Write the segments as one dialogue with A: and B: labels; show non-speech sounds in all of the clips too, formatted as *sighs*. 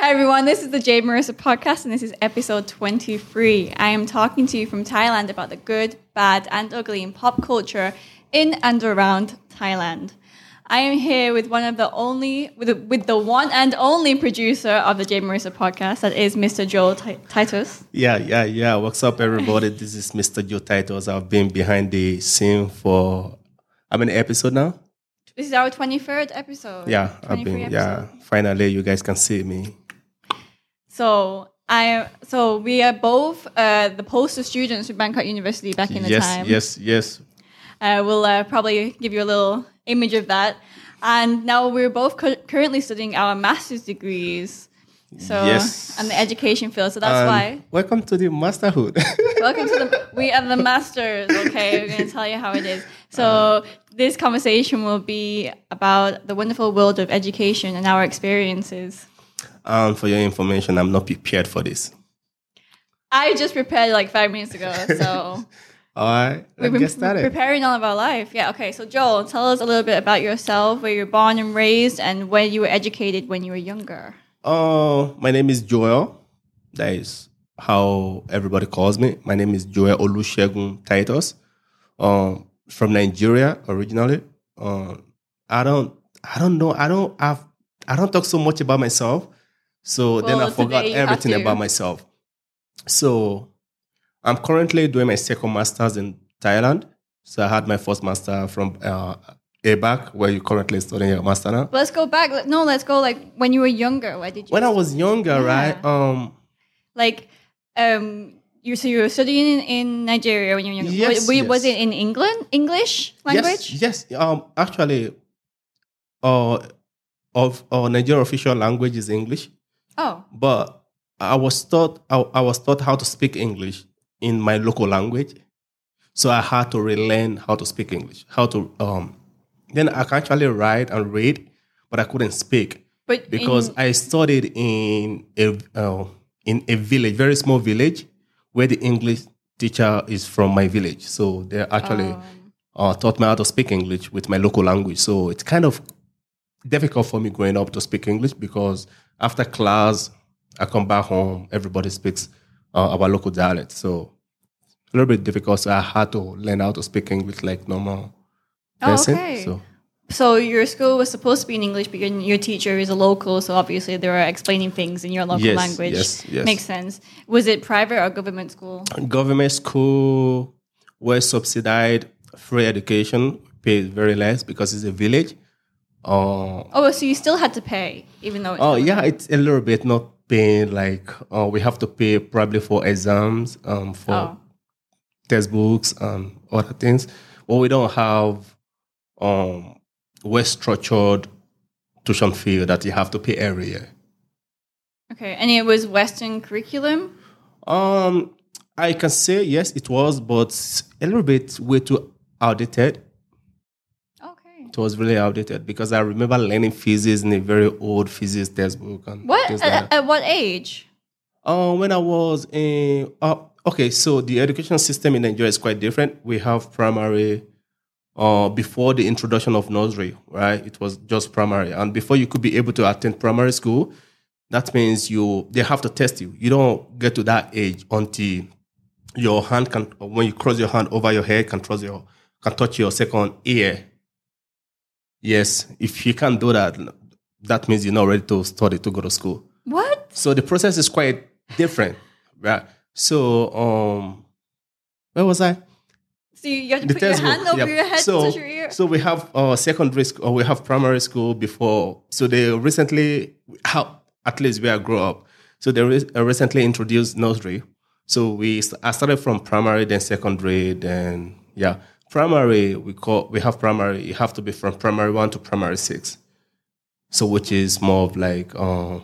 A: Hi everyone, this is the Jade Marrisa podcast and this is episode 23. I am talking to you from Thailand about the good, bad, and ugly in pop culture in and around Thailand. I am here with one of the only, with the, with the one and only producer of the Jade Marrisa podcast, that is Mr. Joel Ti- Titus.
B: Yeah, yeah, yeah. What's up, everybody? this is Mr. Joe Titus. I've been behind the scene for how many episodes now?
A: This is our 23rd episode.
B: Yeah, I've been.
A: episode.
B: Yeah, finally, you guys can see me.
A: So I, so we are both uh, the poster students from Bangkok University back in the
B: yes,
A: time.
B: yes, yes.
A: Uh, we'll uh, probably give you a little image of that. And now we're both cu- currently studying our master's degrees. So,
B: Yes.
A: and the education field. So that's
B: And
A: why.
B: Welcome to the masterhood. *laughs*
A: Welcome to the. We are the masters. Okay, we're going to tell you how it is. So this conversation will be about the wonderful world of education and our experiences.
B: Um, for your information, I'm not prepared for this.
A: I just prepared like five minutes ago. So *laughs*
B: All right,
A: we've
B: let's
A: been
B: get started.
A: preparing all of our life. Yeah. Okay. So Joel, tell us a little bit about yourself, where you were born and raised, and where you were educated when you were younger.
B: Uh, my name is Joel. That is how everybody calls me. My name is Joel Olusegun Titus. Um, from Nigeria originally. Uh, I don't, I don't know. I don't have, I don't talk so much about myself. So then I forgot everything about myself. So I'm currently doing my second master's in Thailand. So I had my first master from uh, ABAC, where you're currently studying your master now.
A: Let's go back. No, let's go like when you were younger. Where did you?
B: When I was younger,
A: Yeah.
B: right? Um,
A: like, um, you so you were studying in, in Nigeria when you were younger.
B: Yes,
A: Wa- wa- Was it in England, English language?
B: Yes, yes. Um, actually, uh, of our Nigerian official language is English,
A: Oh,
B: but I was taught I, I was taught how to speak English in my local language, so I had to relearn how to speak English. How to um, then I can actually write and read, but I couldn't speak
A: but
B: because
A: in,
B: I studied in a uh, in a village, very small village, where the English teacher is from my village. So they actually
A: Um.
B: uh, taught me how to speak English with my local language. So it's kind of difficult for me growing up to speak English because after class, I come back home, everybody speaks uh, our local dialect. So a little bit difficult. So I had to learn how to speak English like normal
A: Oh,
B: person.
A: okay.
B: So
A: so your school was supposed to be in English, but your, your teacher is a local, so obviously they were explaining things in your local
B: Yes,
A: language.
B: yes, yes.
A: Makes sense. Was it private or government school?
B: government school were subsidized free education paid very less because it's a village uh,
A: Oh, so you still had to pay, even though. It's
B: oh yeah it's a little bit not paying like uh, we have to pay probably for exams um, for
A: Oh.
B: textbooks and other things but we don't have um, well structured tuition fee that you have to pay every year
A: Okay, and it was Western curriculum.
B: um, I can say yes it was but a little bit way too outdated was really outdated because I remember learning physics in a very old physics textbook and
A: What?
B: things like
A: At, at what age?
B: Uh, when I was in, uh, okay, so the education system in Nigeria is quite different. We have primary, uh, before the introduction of nursery, right? It was just primary, and before you could be able to attend primary school, that means you they have to test you. You don't get to that age until your hand can, when you cross your hand over your head, can touch your can touch your second ear. Yes, if you can't do that, that means you're not ready to study to go to school.
A: What?
B: So the process is quite different, right? So, um, where was I?
A: So you, have to
B: The
A: put your hand over
B: yeah.
A: your head
B: so,
A: to touch your ear.
B: So we have uh, secondary school, or we have primary school before. So they recently, how at least where I grew up. So they re- uh, recently introduced nursery. So we I started from primary, then secondary, then yeah, primary. We call we have primary. You have to be from primary one to primary six. So which is more of like, uh,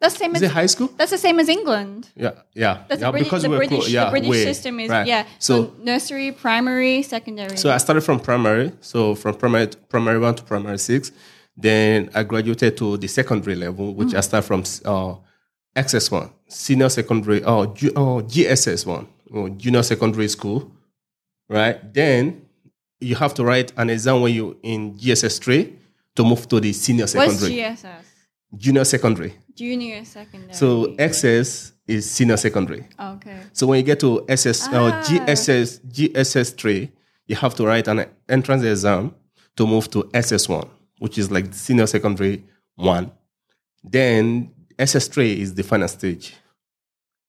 A: That's the same
B: is
A: as
B: it high school?
A: that's the same as England.
B: Yeah, yeah.
A: That's
B: yeah,
A: British.
B: because
A: The
B: we're
A: British,
B: yeah,
A: the British
B: way,
A: system is
B: right.
A: yeah.
B: So,
A: So, nursery, primary, secondary.
B: so I started from primary. So from primary primary one to primary six. Then I graduated to the secondary level, which I started from uh, XS one, senior secondary, oh, G, oh JSS one, junior secondary school, right? Then you have to write an exam when you're in JSS three to move to the senior secondary.
A: What's. JSS?
B: junior secondary.
A: Junior, secondary.
B: So SS is senior secondary.
A: okay.
B: So when you get to SS
A: Ah.
B: or JSS JSS three, you have to write an entrance exam to move to SS one, which is like senior secondary one. Then SS three is the final stage.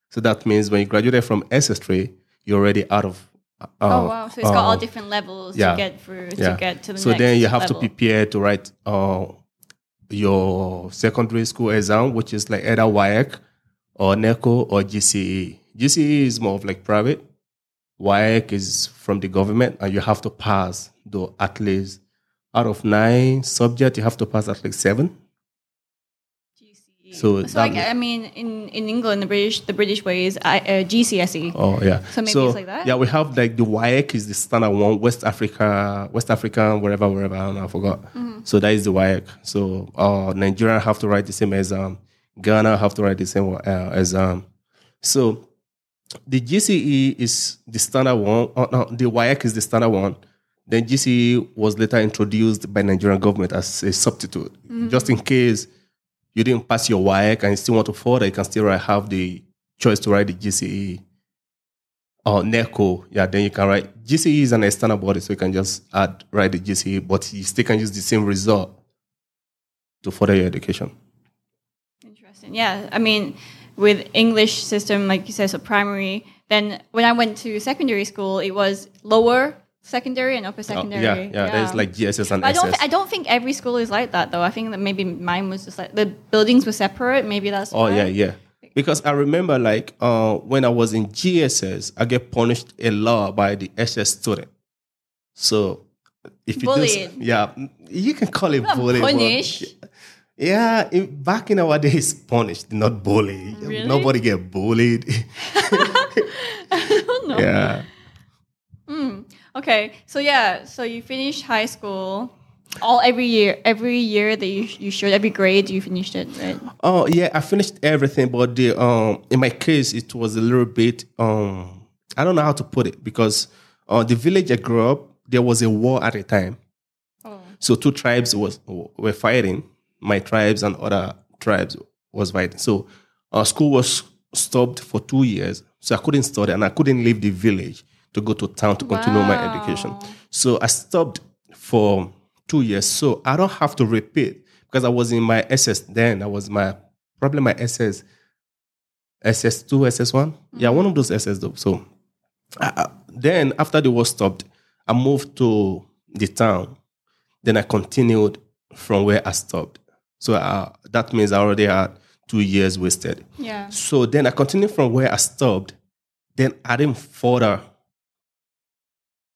B: So that means when you graduated from SS three, you're already out of. Uh,
A: Oh wow! So it's got all
B: uh,
A: different levels
B: yeah.
A: to get through
B: yeah.
A: to get to the next so
B: then you have
A: level.
B: to prepare to write uh, your secondary school exam, which is like either WAEC or NECO or GCE. GCE is more of like private. WAEC is from the government, and you have to pass though at least out of nine subjects, you have to pass at least seven. So
A: so I, I mean, in, in England, the British the British way is I- uh, GCSE.
B: Oh yeah.
A: So maybe it's like that?
B: Yeah, we have like the WAEC is the standard one, West Africa, West Africa, wherever, wherever. I don't know, I forgot.
A: Mm-hmm.
B: So that is the WAEC. So uh, Nigeria have to write the same exam. Ghana have to write the same uh, exam. So the GCE is the standard one. Uh, no, the WAEC is the standard one. Then GCE was later introduced by Nigerian government as a substitute,
A: Mm-hmm.
B: just in case you didn't pass your WAEC and you still want to further, you can still have the choice to write the GCE or NECO. Yeah, then you can write GCE is an external body, so you can just add write the GCE, but you still can use the same result to further your education.
A: Interesting. Yeah, I mean, with English system, like you said, so primary. Then when I went to secondary school, it was lower secondary and upper
B: Oh,
A: secondary.
B: yeah, yeah, there's like JSS and
A: But I don't.
B: SS.
A: I don't think every school is like that though. I think that maybe mine was just like the buildings were separate. Maybe that's.
B: Oh
A: why.
B: yeah, yeah. Because I remember like uh, when I was in JSS, I get punished a lot by the SS student. So if you
A: Bullied.
B: do, yeah, you can call it bullying.
A: punish.
B: Yeah, it, back in our days, punished, not bully.
A: Really?
B: Nobody get bullied. *laughs*
A: I don't know.
B: yeah.
A: Okay, so yeah, so you finish high school. All every year, every year that you you should every grade you finished it, right?
B: Oh yeah, I finished everything, but the um in my case it was a little bit um I don't know how to put it because uh, the village I grew up there was a war at the time.
A: Oh.
B: So two tribes was were fighting. My tribes and other tribes was fighting. So our school was stopped for two years. So I couldn't study and I couldn't leave the village to go to town to continue my education. So I stopped for two years. So I don't have to repeat because I was in my SS then. I was my probably my SS SS2, SS1. Yeah, one of those SS though. So I, I- then after the war stopped, I moved to the town. Then I continued from where I stopped. So uh, that means I already had two years wasted.
A: Yeah.
B: So then I continued from where I stopped. Then I didn't further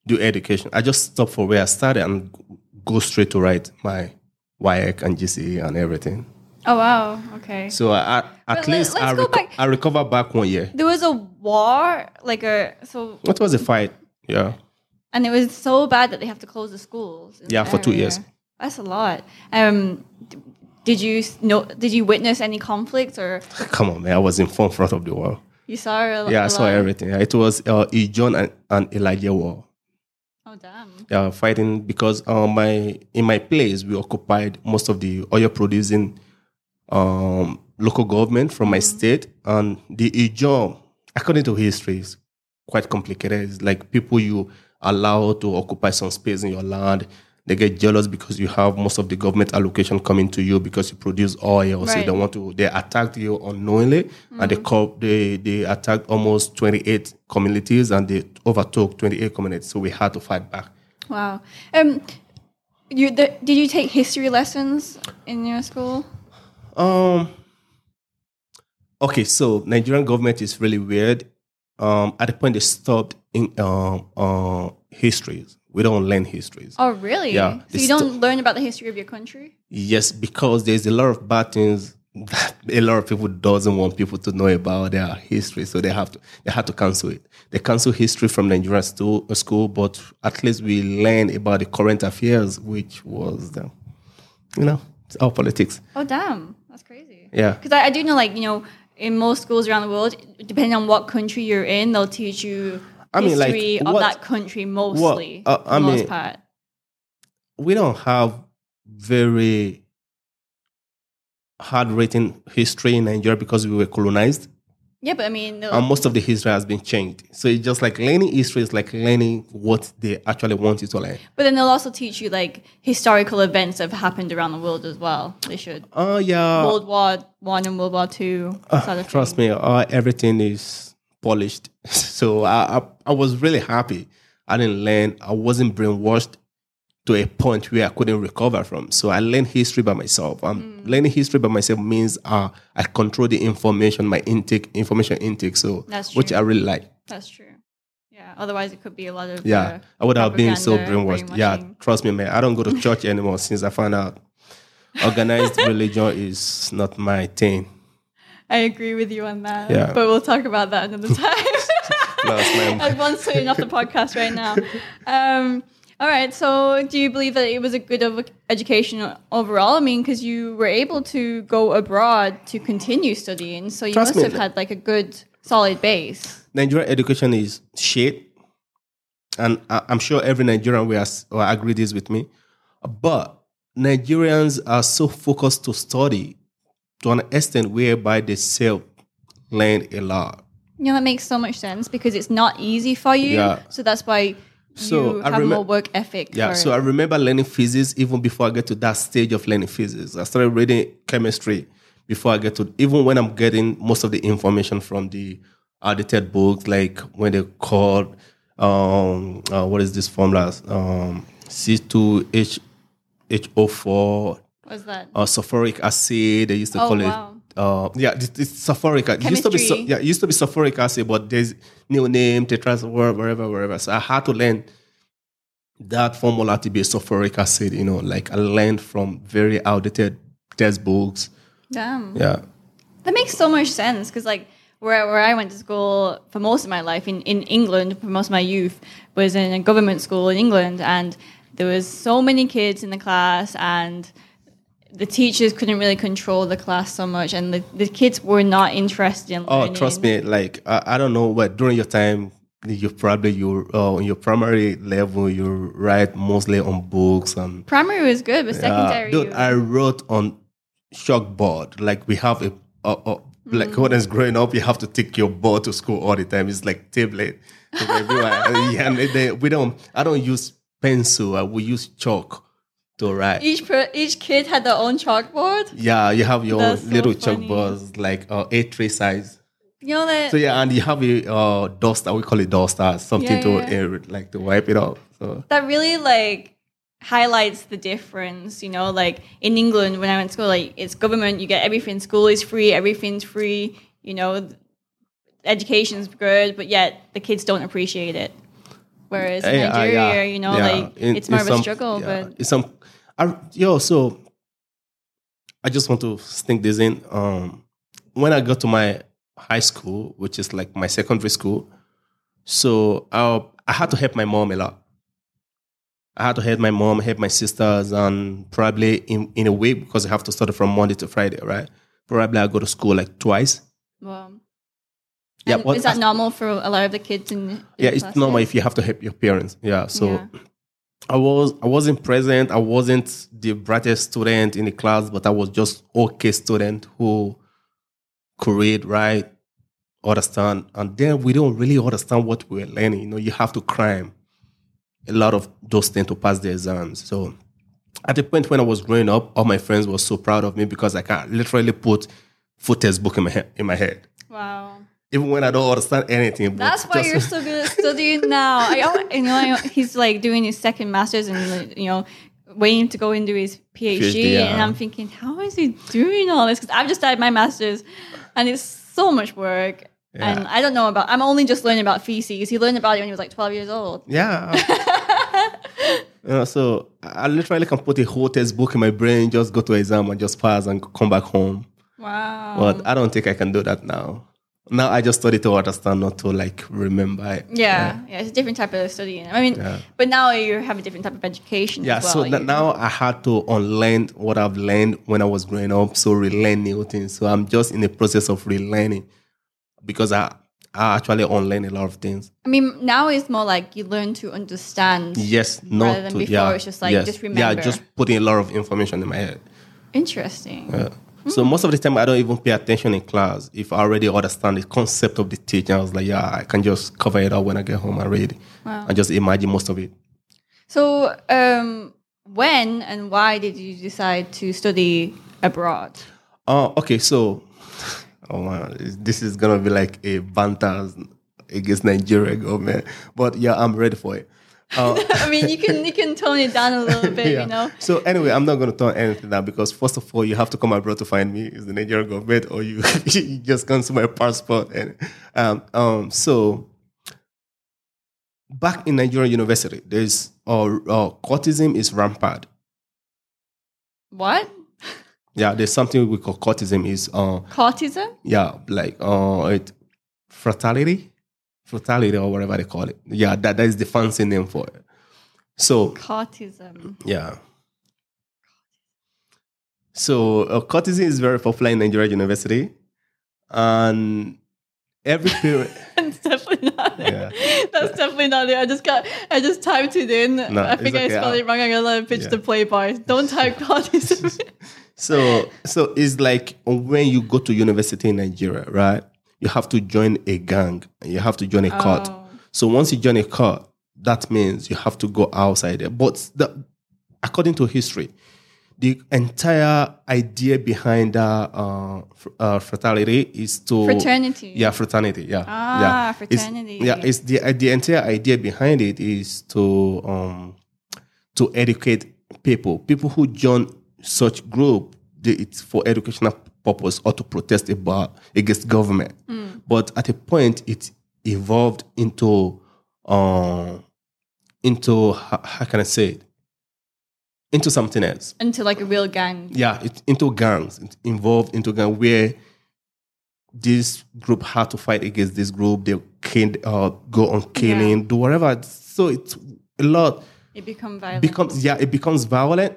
B: do education. I just stop for where I started and go straight to write my WAEC and GCE and everything.
A: Oh wow. Okay.
B: So I, I- at least I, reco-
A: back-
B: I recovered back one year.
A: There was a war, like a so,
B: What was the fight? Yeah.
A: and it was so bad that they have to close the schools.
B: Yeah, for two years.
A: That's a lot. Um, did you know? Did you witness any conflicts, or *laughs*
B: Come on, man. I was in front front of the wall.
A: you saw? A,
B: Yeah, I saw everything. It was uh, E. John and, and Elijah war.
A: Oh damn.
B: Yeah, fighting because uh, my in my place we occupied most of the oil producing um, local government from my state, and the Ijaw, according to history, is quite complicated. It's like people you allow to occupy some space in your land. They get jealous because you have most of the government allocation coming to you because you produce oil. So they want to. They attacked you unknowingly, and they call, they they attacked almost twenty eight communities and they overtook twenty eight communities. So we had to fight back.
A: Wow. Um, you the, did you take history lessons in your school?
B: Um. Okay, so Nigerian government is really weird. Um, at the point they stopped in um uh, histories. We don't learn histories.
A: Oh really?
B: Yeah,
A: So you don't learn about the history of your country?
B: Yes, because there's a lot of bad things that a lot of people doesn't want people to know about their history, so they have to they have to cancel it. They cancel history from Nigerian stu- school, but at least we learn about the current affairs, which was the, you know, it's our politics.
A: Oh damn, that's crazy.
B: Yeah.
A: Because I, I do know, like you know, in most schools around the world, depending on what country you're in, they'll teach you
B: I mean, like,
A: history of
B: what-
A: that country mostly.
B: uh, I
A: most
B: mean-
A: part.
B: we don't have very hard written history in Nigeria because we were colonized.
A: Yeah, but I mean, no,
B: And most of the history has been changed. So it's just like learning history is like learning what they actually want you to learn.
A: but then they'll also teach you like historical events that have happened around the world as well. They should.
B: Oh yeah.
A: World War One and World War Two. of
B: Trust
A: thing.
B: me, uh, everything is polished. *laughs* so I, I I was really happy. I didn't learn. I wasn't brainwashed to a point where I couldn't recover from. So I learned history by myself. Um, learning history by myself means uh, I control the information, my intake, information intake. So
A: That's
B: which. I really like.
A: That's true. Yeah. Otherwise, it could be a lot of
B: Yeah,
A: uh,
B: I would have been so brainwashed. Yeah, trust me, man. I don't go to church *laughs* anymore since I found out organized *laughs* religion is not my thing.
A: I agree with you on that.
B: Yeah.
A: But we'll talk about that another *laughs* time.
B: Plus, man. *laughs*
A: Everyone's turning off the podcast right now. Um, all right. So, do you believe that it was a good of education overall? I mean, because you were able to go abroad to continue studying, so you
B: Trust
A: must
B: me.
A: have had like a good, solid base.
B: Nigerian education is shit, and I, I'm sure every Nigerian will, will agree this with me. But Nigerians are so focused to study to an extent whereby they self learn a lot.
A: You know, that makes so much sense because it's not easy for you.
B: Yeah.
A: So that's why
B: So,
A: you
B: I
A: have
B: remem-
A: more work ethic.
B: Yeah, so
A: it.
B: I remember learning physics even before I get to that stage of learning physics. I started reading chemistry before I get to even when I'm getting most of the information from the audited books, like when they called um uh, what is this formula? Um C2H HO4
A: What's that?
B: uh, sulfuric acid. They used to
A: Oh,
B: call
A: wow.
B: it. Uh, yeah, it's, it's sulfuric. acid. It used to be su- yeah, it used to be sulfuric acid, but there's new name, tetrasulfur, wherever, wherever. So I had to learn that formula to be sulfuric acid. You know, like I learned from very outdated textbooks.
A: Damn.
B: Yeah,
A: That makes so much sense because, like, where, where I went to school for most of my life in, in England, for most of my youth, was in a government school in England, and there was so many kids in the class, and the teachers couldn't really control the class so much, and the, the kids were not interested in
B: Oh, trust me. Like I, I don't know, what during your time, you probably you uh, in your primary level, you write mostly on books and
A: Primary was good, but
B: Yeah,
A: secondary.
B: dude, I wrote on chalkboard. Like we have a, a, a like
A: Mm.
B: when I was growing up, you have to take your board to school all the time. It's like tablet. Everywhere. *laughs* yeah, and they, we don't. I don't use pencil. I we use chalk to write.
A: each per, each kid had their own chalkboard.
B: yeah, you have your
A: That's
B: own
A: so
B: little chalkboards, like uh, A3 size.
A: You know that.
B: So yeah, and you have a uh, duster. We call it duster, something
A: Yeah,
B: to
A: yeah.
B: uh, like to wipe it off. So
A: that really like highlights the difference you know like in england when i went to school like it's government you get everything school is free everything's free you know education's good but yet the kids don't appreciate it whereas in
B: Yeah, uh,
A: nigeria
B: yeah,
A: you know
B: yeah.
A: like
B: In-
A: it's more
B: in
A: of a struggle
B: yeah,
A: but
B: it's some I, yo so i just want to sneak this in. Um when i got to my high school which is like my secondary school so i, I had to help my mom a lot. I had to help my mom help my sisters and probably in, in a way because i have to study from monday to friday right? Probably i go to school like twice.
A: Wow.
B: Yeah, what-
A: is that normal for a lot of the kids in, in
B: yeah it's normal if you have to help your parents. Yeah so
A: Yeah.
B: I was I wasn't present. I wasn't the brightest student in the class, but I was just okay student who could read, write, understand. And then we don't really understand what we were learning. You know, you have to cram a lot of those things to pass the exams. So at the point when I was growing up, all my friends were so proud of me because I can literally put full textbook in my head, in my head.
A: wow
B: Even when I don't understand anything. but
A: That's why you're so good at studying now. I, you know, I, he's like doing his second master's and you know, waiting to go into his PhD.
B: PhD, yeah.
A: And I'm thinking, how is he doing all this? Because I've just started my master's, and it's so much work. And I don't know about. I'm only just learning about feces. He learned about it when he was like 12 years old.
B: Yeah. *laughs* you know, so I literally can put a whole textbook in my brain, just go to exam and just pass and come back home.
A: Wow.
B: But I don't think I can do that now. Now I just study to understand, not to like remember it.
A: yeah, yeah, it's a different type of studying. I mean,
B: Yeah.
A: but now you have a different type of education.
B: Yeah,
A: as well.
B: so
A: You-
B: now I had to unlearn what I've learned when I was growing up, so relearn new things. So I'm just in the process of relearning because I I actually unlearn a lot of things.
A: I mean, now it's more like you learn to understand.
B: Yes, not
A: than
B: to
A: before,
B: yeah,
A: it's just like,
B: yes,
A: just
B: Yeah, just putting a lot of information in my head.
A: Interesting.
B: Yeah. So most of the time, I don't even pay attention in class if I already understand the concept of the teaching. I was like, yeah, I can just cover it up when I get home and read,
A: Wow.
B: and just imagine most of it.
A: So, um, when and why did you decide to study abroad?
B: Oh, okay. So, oh man, this is gonna be like a banter against Nigeria government, but yeah, I'm ready for it. Uh, *laughs*
A: I mean, you can you can tone it down a little *laughs* bit,
B: yeah.
A: you know.
B: So anyway, I'm not gonna turn anything down because first of all, you have to come abroad to find me. Is the Nigerian government, or you, *laughs* you just come to my passport and um um. So back in Nigerian university, there's uh, uh cultism is rampant.
A: What?
B: Yeah, there's something we call cultism is uh
A: Cultism?
B: yeah like uh it fraternity fraternity or whatever they call it yeah that, that is the fancy name for it so
A: Cultism.
B: yeah so uh, is very popular in nigeria university and every period *laughs*
A: That's definitely not it.
B: Yeah.
A: That's definitely not it. I just got I just typed it in. I think
B: it's
A: I
B: okay.
A: spelled it wrong. I'm gonna pitch
B: Yeah.
A: the play bars. Don't type *laughs* cultism.
B: so so it's like when you go to university in nigeria right you have to join a gang and you have to join a cult
A: Oh.
B: so once you join a cult that means you have to go outside there but the, according to history the entire idea behind uh, uh, uh, fraternity is to
A: Fraternity.
B: yeah fraternity yeah
A: Ah,
B: yeah It's-
A: fraternity.
B: yeah it's the the entire idea behind it is to um to educate people people who join such group they, it's for educational purpose or to protest about against government
A: Hmm.
B: but at a point it evolved into um into how, how can i say it into something else
A: Into like a real gang.
B: yeah, it, into gangs, it involved into gang where this group had to fight against this group. They can uh, go on killing, do whatever. So it's a lot
A: It becomes violent.
B: becomes yeah, it becomes violent,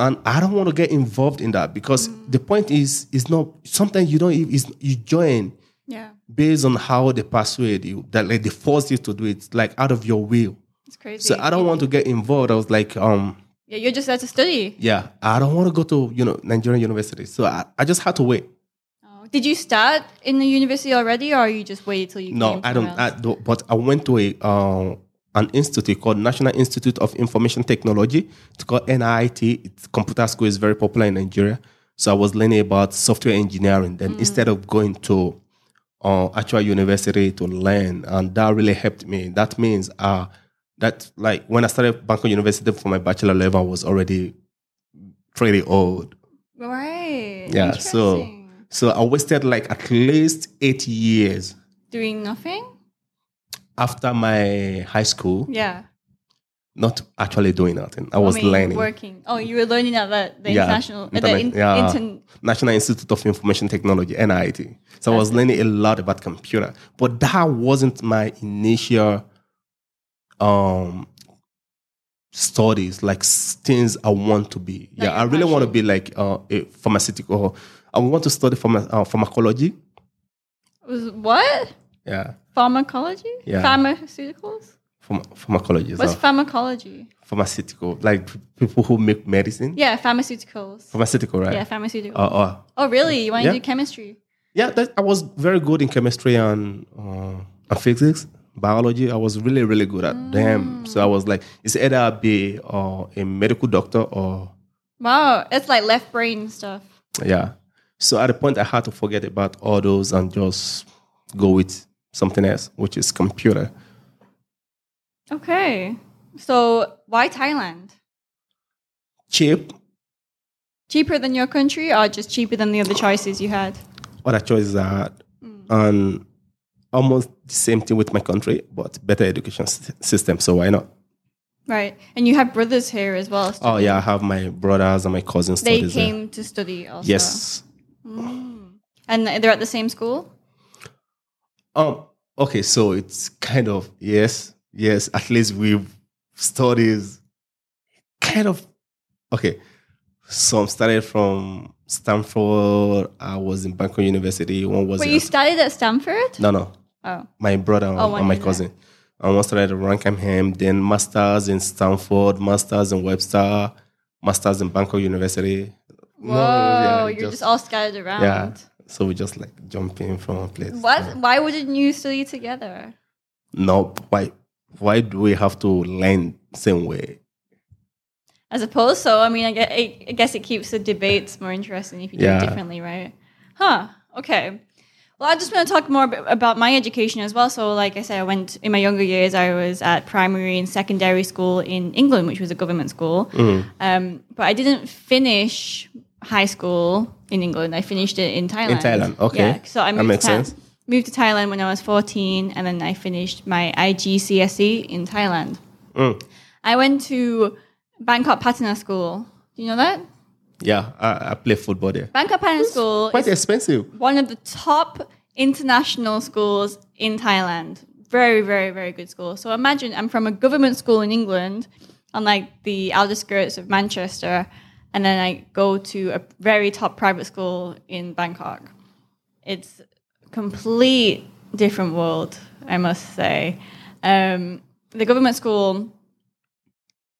B: and I don't want to get involved in that because the point is is not sometimes you don't even is you join
A: yeah.
B: based on how they persuade you that like they force you to do it like out of your will.
A: It's crazy.
B: So I don't want to get involved. I was like um
A: Yeah, you're just there to study.
B: yeah, I don't want to go to you know Nigerian university. So I, I just had to wait.
A: Oh. Did you start in the university already, or you just waited till you?
B: No,
A: came
B: I don't. I don't. But I went to a uh, an institute called National Institute of Information Technology. It's called NIT. It's computer school is very popular in Nigeria. So I was learning about software engineering. Then instead of going to uh, actual university to learn, and that really helped me. That means uh, that like when I started Bangkok University for my bachelor level, I was already pretty old.
A: Right.
B: Yeah. So so I wasted like at least eight years
A: doing nothing.
B: After my high school.
A: Yeah.
B: not actually doing nothing. I was
A: I mean,
B: learning.
A: Working. Oh, you were learning at the, the
B: Yeah,
A: international, at the in,
B: yeah.
A: intern.
B: National Institute of Information Technology, NIT. So I was learning a lot about computer, but that wasn't my initial um studies, like things I want to be.
A: Like
B: yeah, I really want to be like uh, a pharmaceutical. I want to study pharma, uh, pharmacology.
A: What?
B: Yeah,
A: Pharmacology?
B: Yeah.
A: Pharmaceuticals?
B: pharma- pharmacology.
A: What's
B: so
A: pharmacology?
B: pharmaceutical, like people who make medicine.
A: Yeah, pharmaceuticals.
B: Pharmaceutical, right?
A: Yeah, pharmaceuticals.
B: Uh, uh,
A: oh, really? You want to do chemistry?
B: Yeah, that, I was very good in chemistry and uh, and physics, biology. I was really, really good at them. So I was like, it's either I'll be uh, a medical doctor or
A: Wow, it's like left brain stuff.
B: yeah. So at the point, I had to forget about all those and just go with something else, which is computer.
A: Okay. So why Thailand?
B: Cheap.
A: Cheaper than your country or just cheaper than the other choices you had?
B: Other choices I had, mm. and almost the same thing with my country, but better education s- system. So why not?
A: Right. And you have brothers here as well.
B: Oh yeah, I have my brothers and my cousins.
A: They
B: studies there.
A: came to study also.
B: Yes. Mm.
A: And they're at the same school?
B: Um. Okay, so it's kind of yes, yes. At least we've studies. Kind of okay. Some started from Stamford. I was in Bangkok University. One was
A: Wait, you studied at Stamford?
B: no, no.
A: Oh.
B: My brother and,
A: Oh,
B: and my
A: that.
B: cousin. And one started at Ramkhamhaeng, then masters in Stamford, masters in Webster, masters in Bangkok University.
A: Whoa,
B: yeah,
A: you're just, all scattered around.
B: yeah. So we just like jumping from one place.
A: What?
B: another.
A: Why wouldn't you study together?
B: No, why? Why do we have to learn same way?
A: I suppose so. I mean, I guess, I guess it keeps the debates more interesting if you do it differently, right? Huh. Okay. Well, I just want to talk more about my education as well. So, like I said, I went in my younger years. I was at primary and secondary school in England, which was a government school. Um, but I didn't finish high school in England. I finished it in Thailand.
B: In Thailand, okay.
A: Yeah. So I moved to Tha- moved to Thailand when I was 14, and then I finished my IGCSE in Thailand.
B: Mm.
A: I went to Bangkok Patana School. Do you know that?
B: Yeah, I, I play football there.
A: Bangkok Patana School
B: Quite expensive.
A: one of the top international schools in Thailand. Very, very, very good school. So imagine I'm from a government school in England on like the outer skirts of Manchester, and then I go to a very top private school in Bangkok. It's complete different world, I must say. Um, the government school,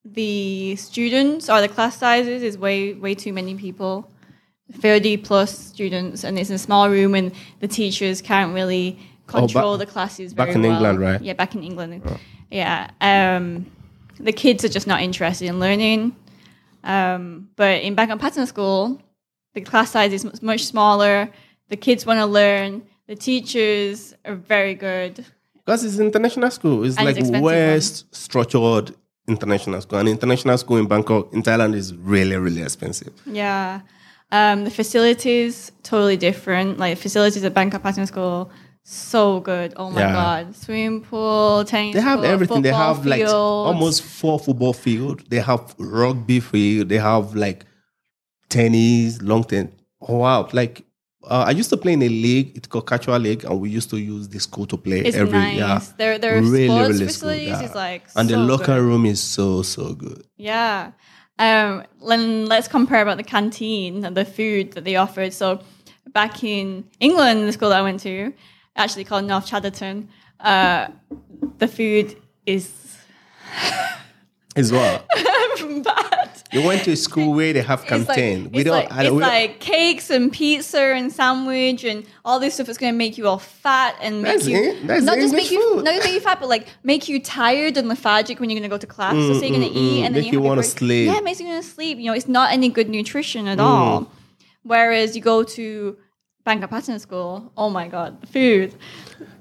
A: the students or the class sizes is way way too many people. 30 plus students and it's in a small room and the teachers can't really
B: Oh,
A: control the classes
B: back in
A: well.
B: England, right?
A: yeah back in england yeah um, the kids are just not interested in learning um, but in Bangkok Patana School the class size is much- smaller the kids want to learn the teachers are very good
B: Because it's international school. It's
A: And
B: like
A: it's expensive,
B: West structured international school. And international school in Bangkok, in Thailand, is really, really expensive.
A: Yeah. Um, the facilities totally different. Like facilities at Bangkok Patana School, so good. Oh my
B: Yeah.
A: god, swimming pool, tennis.
B: They have
A: court,
B: everything. They have like
A: fields.
B: almost four football field. They have rugby field. They have like tennis, long tennis. Oh, wow. Like uh, I used to play in a league. It's called Casual League, and we used to use the school to play
A: It's
B: every
A: nice.
B: yeah.
A: Their their
B: Really,
A: sports
B: really
A: facilities
B: good, yeah.
A: is like
B: and the
A: so
B: locker
A: good.
B: room is so so good.
A: Yeah. Um, then let's compare about the canteen and the food that they offered. So back in England, the school that I went to, actually called North Chadderton, uh, the food is
B: Is what *laughs*
A: bad.
B: you went to a school where they have
A: It's like,
B: canteen. we don't.
A: like,
B: I
A: it's
B: don't we don't-
A: like cakes and pizza and sandwich and all this stuff that's going to make you all fat and make
B: That's
A: you
B: it.
A: Not just make you
B: food.
A: not just make you fat, but like make you tired and lethargic when you're going to go to class. so say you're going to
B: mm,
A: eat
B: mm.
A: and then
B: Make
A: you,
B: you wanna sleep.
A: Yeah, it makes you want to sleep. You know, it's not any good nutrition
B: Mm.
A: at all. Whereas you go to Bangkok Patana School, oh my god, the food.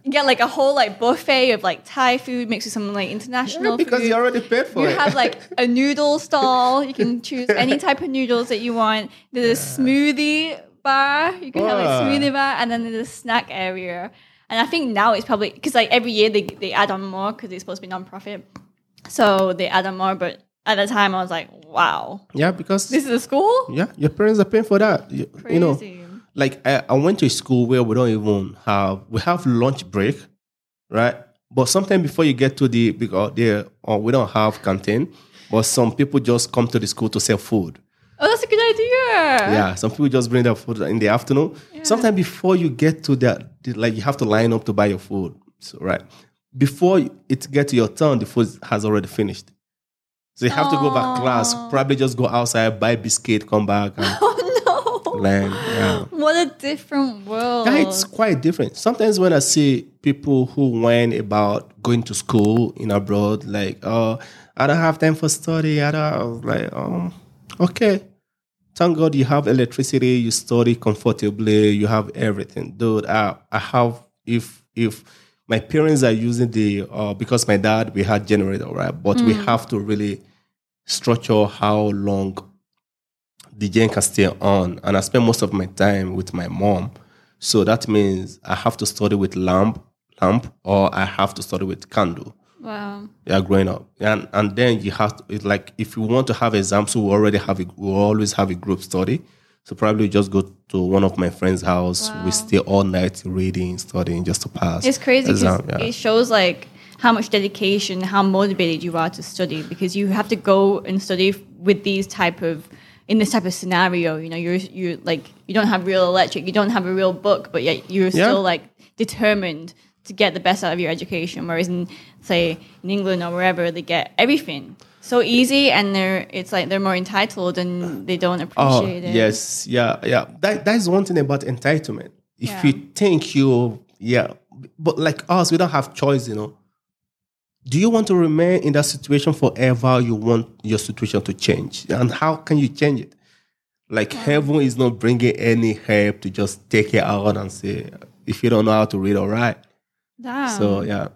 A: You get like a whole like buffet of like Thai food mixed with some like international
B: Yeah, because
A: food
B: you already paid for
A: you
B: it.
A: You have like a noodle *laughs* stall. You can choose any type of noodles that you want. There's a smoothie bar. You can have like smoothie bar, and then there's a snack area. And I think now it's probably because like every year they they add on more because it's supposed to be non-profit, so they add on more. But at the time, I was like, wow,
B: yeah, because
A: this is a school.
B: yeah, your parents are paying for that. You,
A: Crazy.
B: you know, like I, I went to a school where we don't even have we have lunch break, right? But sometime before you get to the because there or uh, we don't have canteen, but some people just come to the school to sell food.
A: Oh, that's a good idea.
B: Yeah, some people just bring their food in the afternoon. Sometime before you get to that, like you have to line up to buy your food. So right before it get to your turn, the food has already finished. So you have to go back class. Probably just go outside, buy biscuit, come back, and *laughs*
A: oh, Oh
B: learn. Yeah.
A: What a different world.
B: Yeah, it's quite different. Sometimes when I see people who went about going to school in abroad, like, oh, I don't have time for study. I don't I was like, um, okay. Thank God you have electricity, you study comfortably, you have everything. Dude, I, I have if if my parents are using the uh, because my dad we had generator, right? But we have to really structure how long the gen can stay on. And I spend most of my time with my mom. So that means I have to study with lamp, lamp, or I have to study with candle.
A: wow.
B: Yeah, growing up, and and then you have to it's like if you want to have exams, we already have a, we always have a group study. So probably just go to one of my friends' house. We stay all night reading, studying just to pass.
A: It's crazy
B: exam, yeah.
A: it shows like how much dedication, how motivated you are to study because you have to go and study with these type of in this type of scenario. You know, you're you're like you don't have real electric, you don't have a real book, but yet you're still like determined to get the best out of your education. Whereas in say in England or wherever, they get everything. so easy, and they're it's like they're more entitled and they don't
B: Oh,
A: appreciate it.
B: yes, yeah, yeah. That that is one thing about entitlement. If
A: Yeah.
B: you think you, yeah, but like us, we don't have choice, you know. Do you want to remain in that situation forever? You want your situation to change, and how can you change it? Like heaven is not bringing any help to just take it out and say, if you don't know how to read, all right.
A: Damn.
B: So yeah,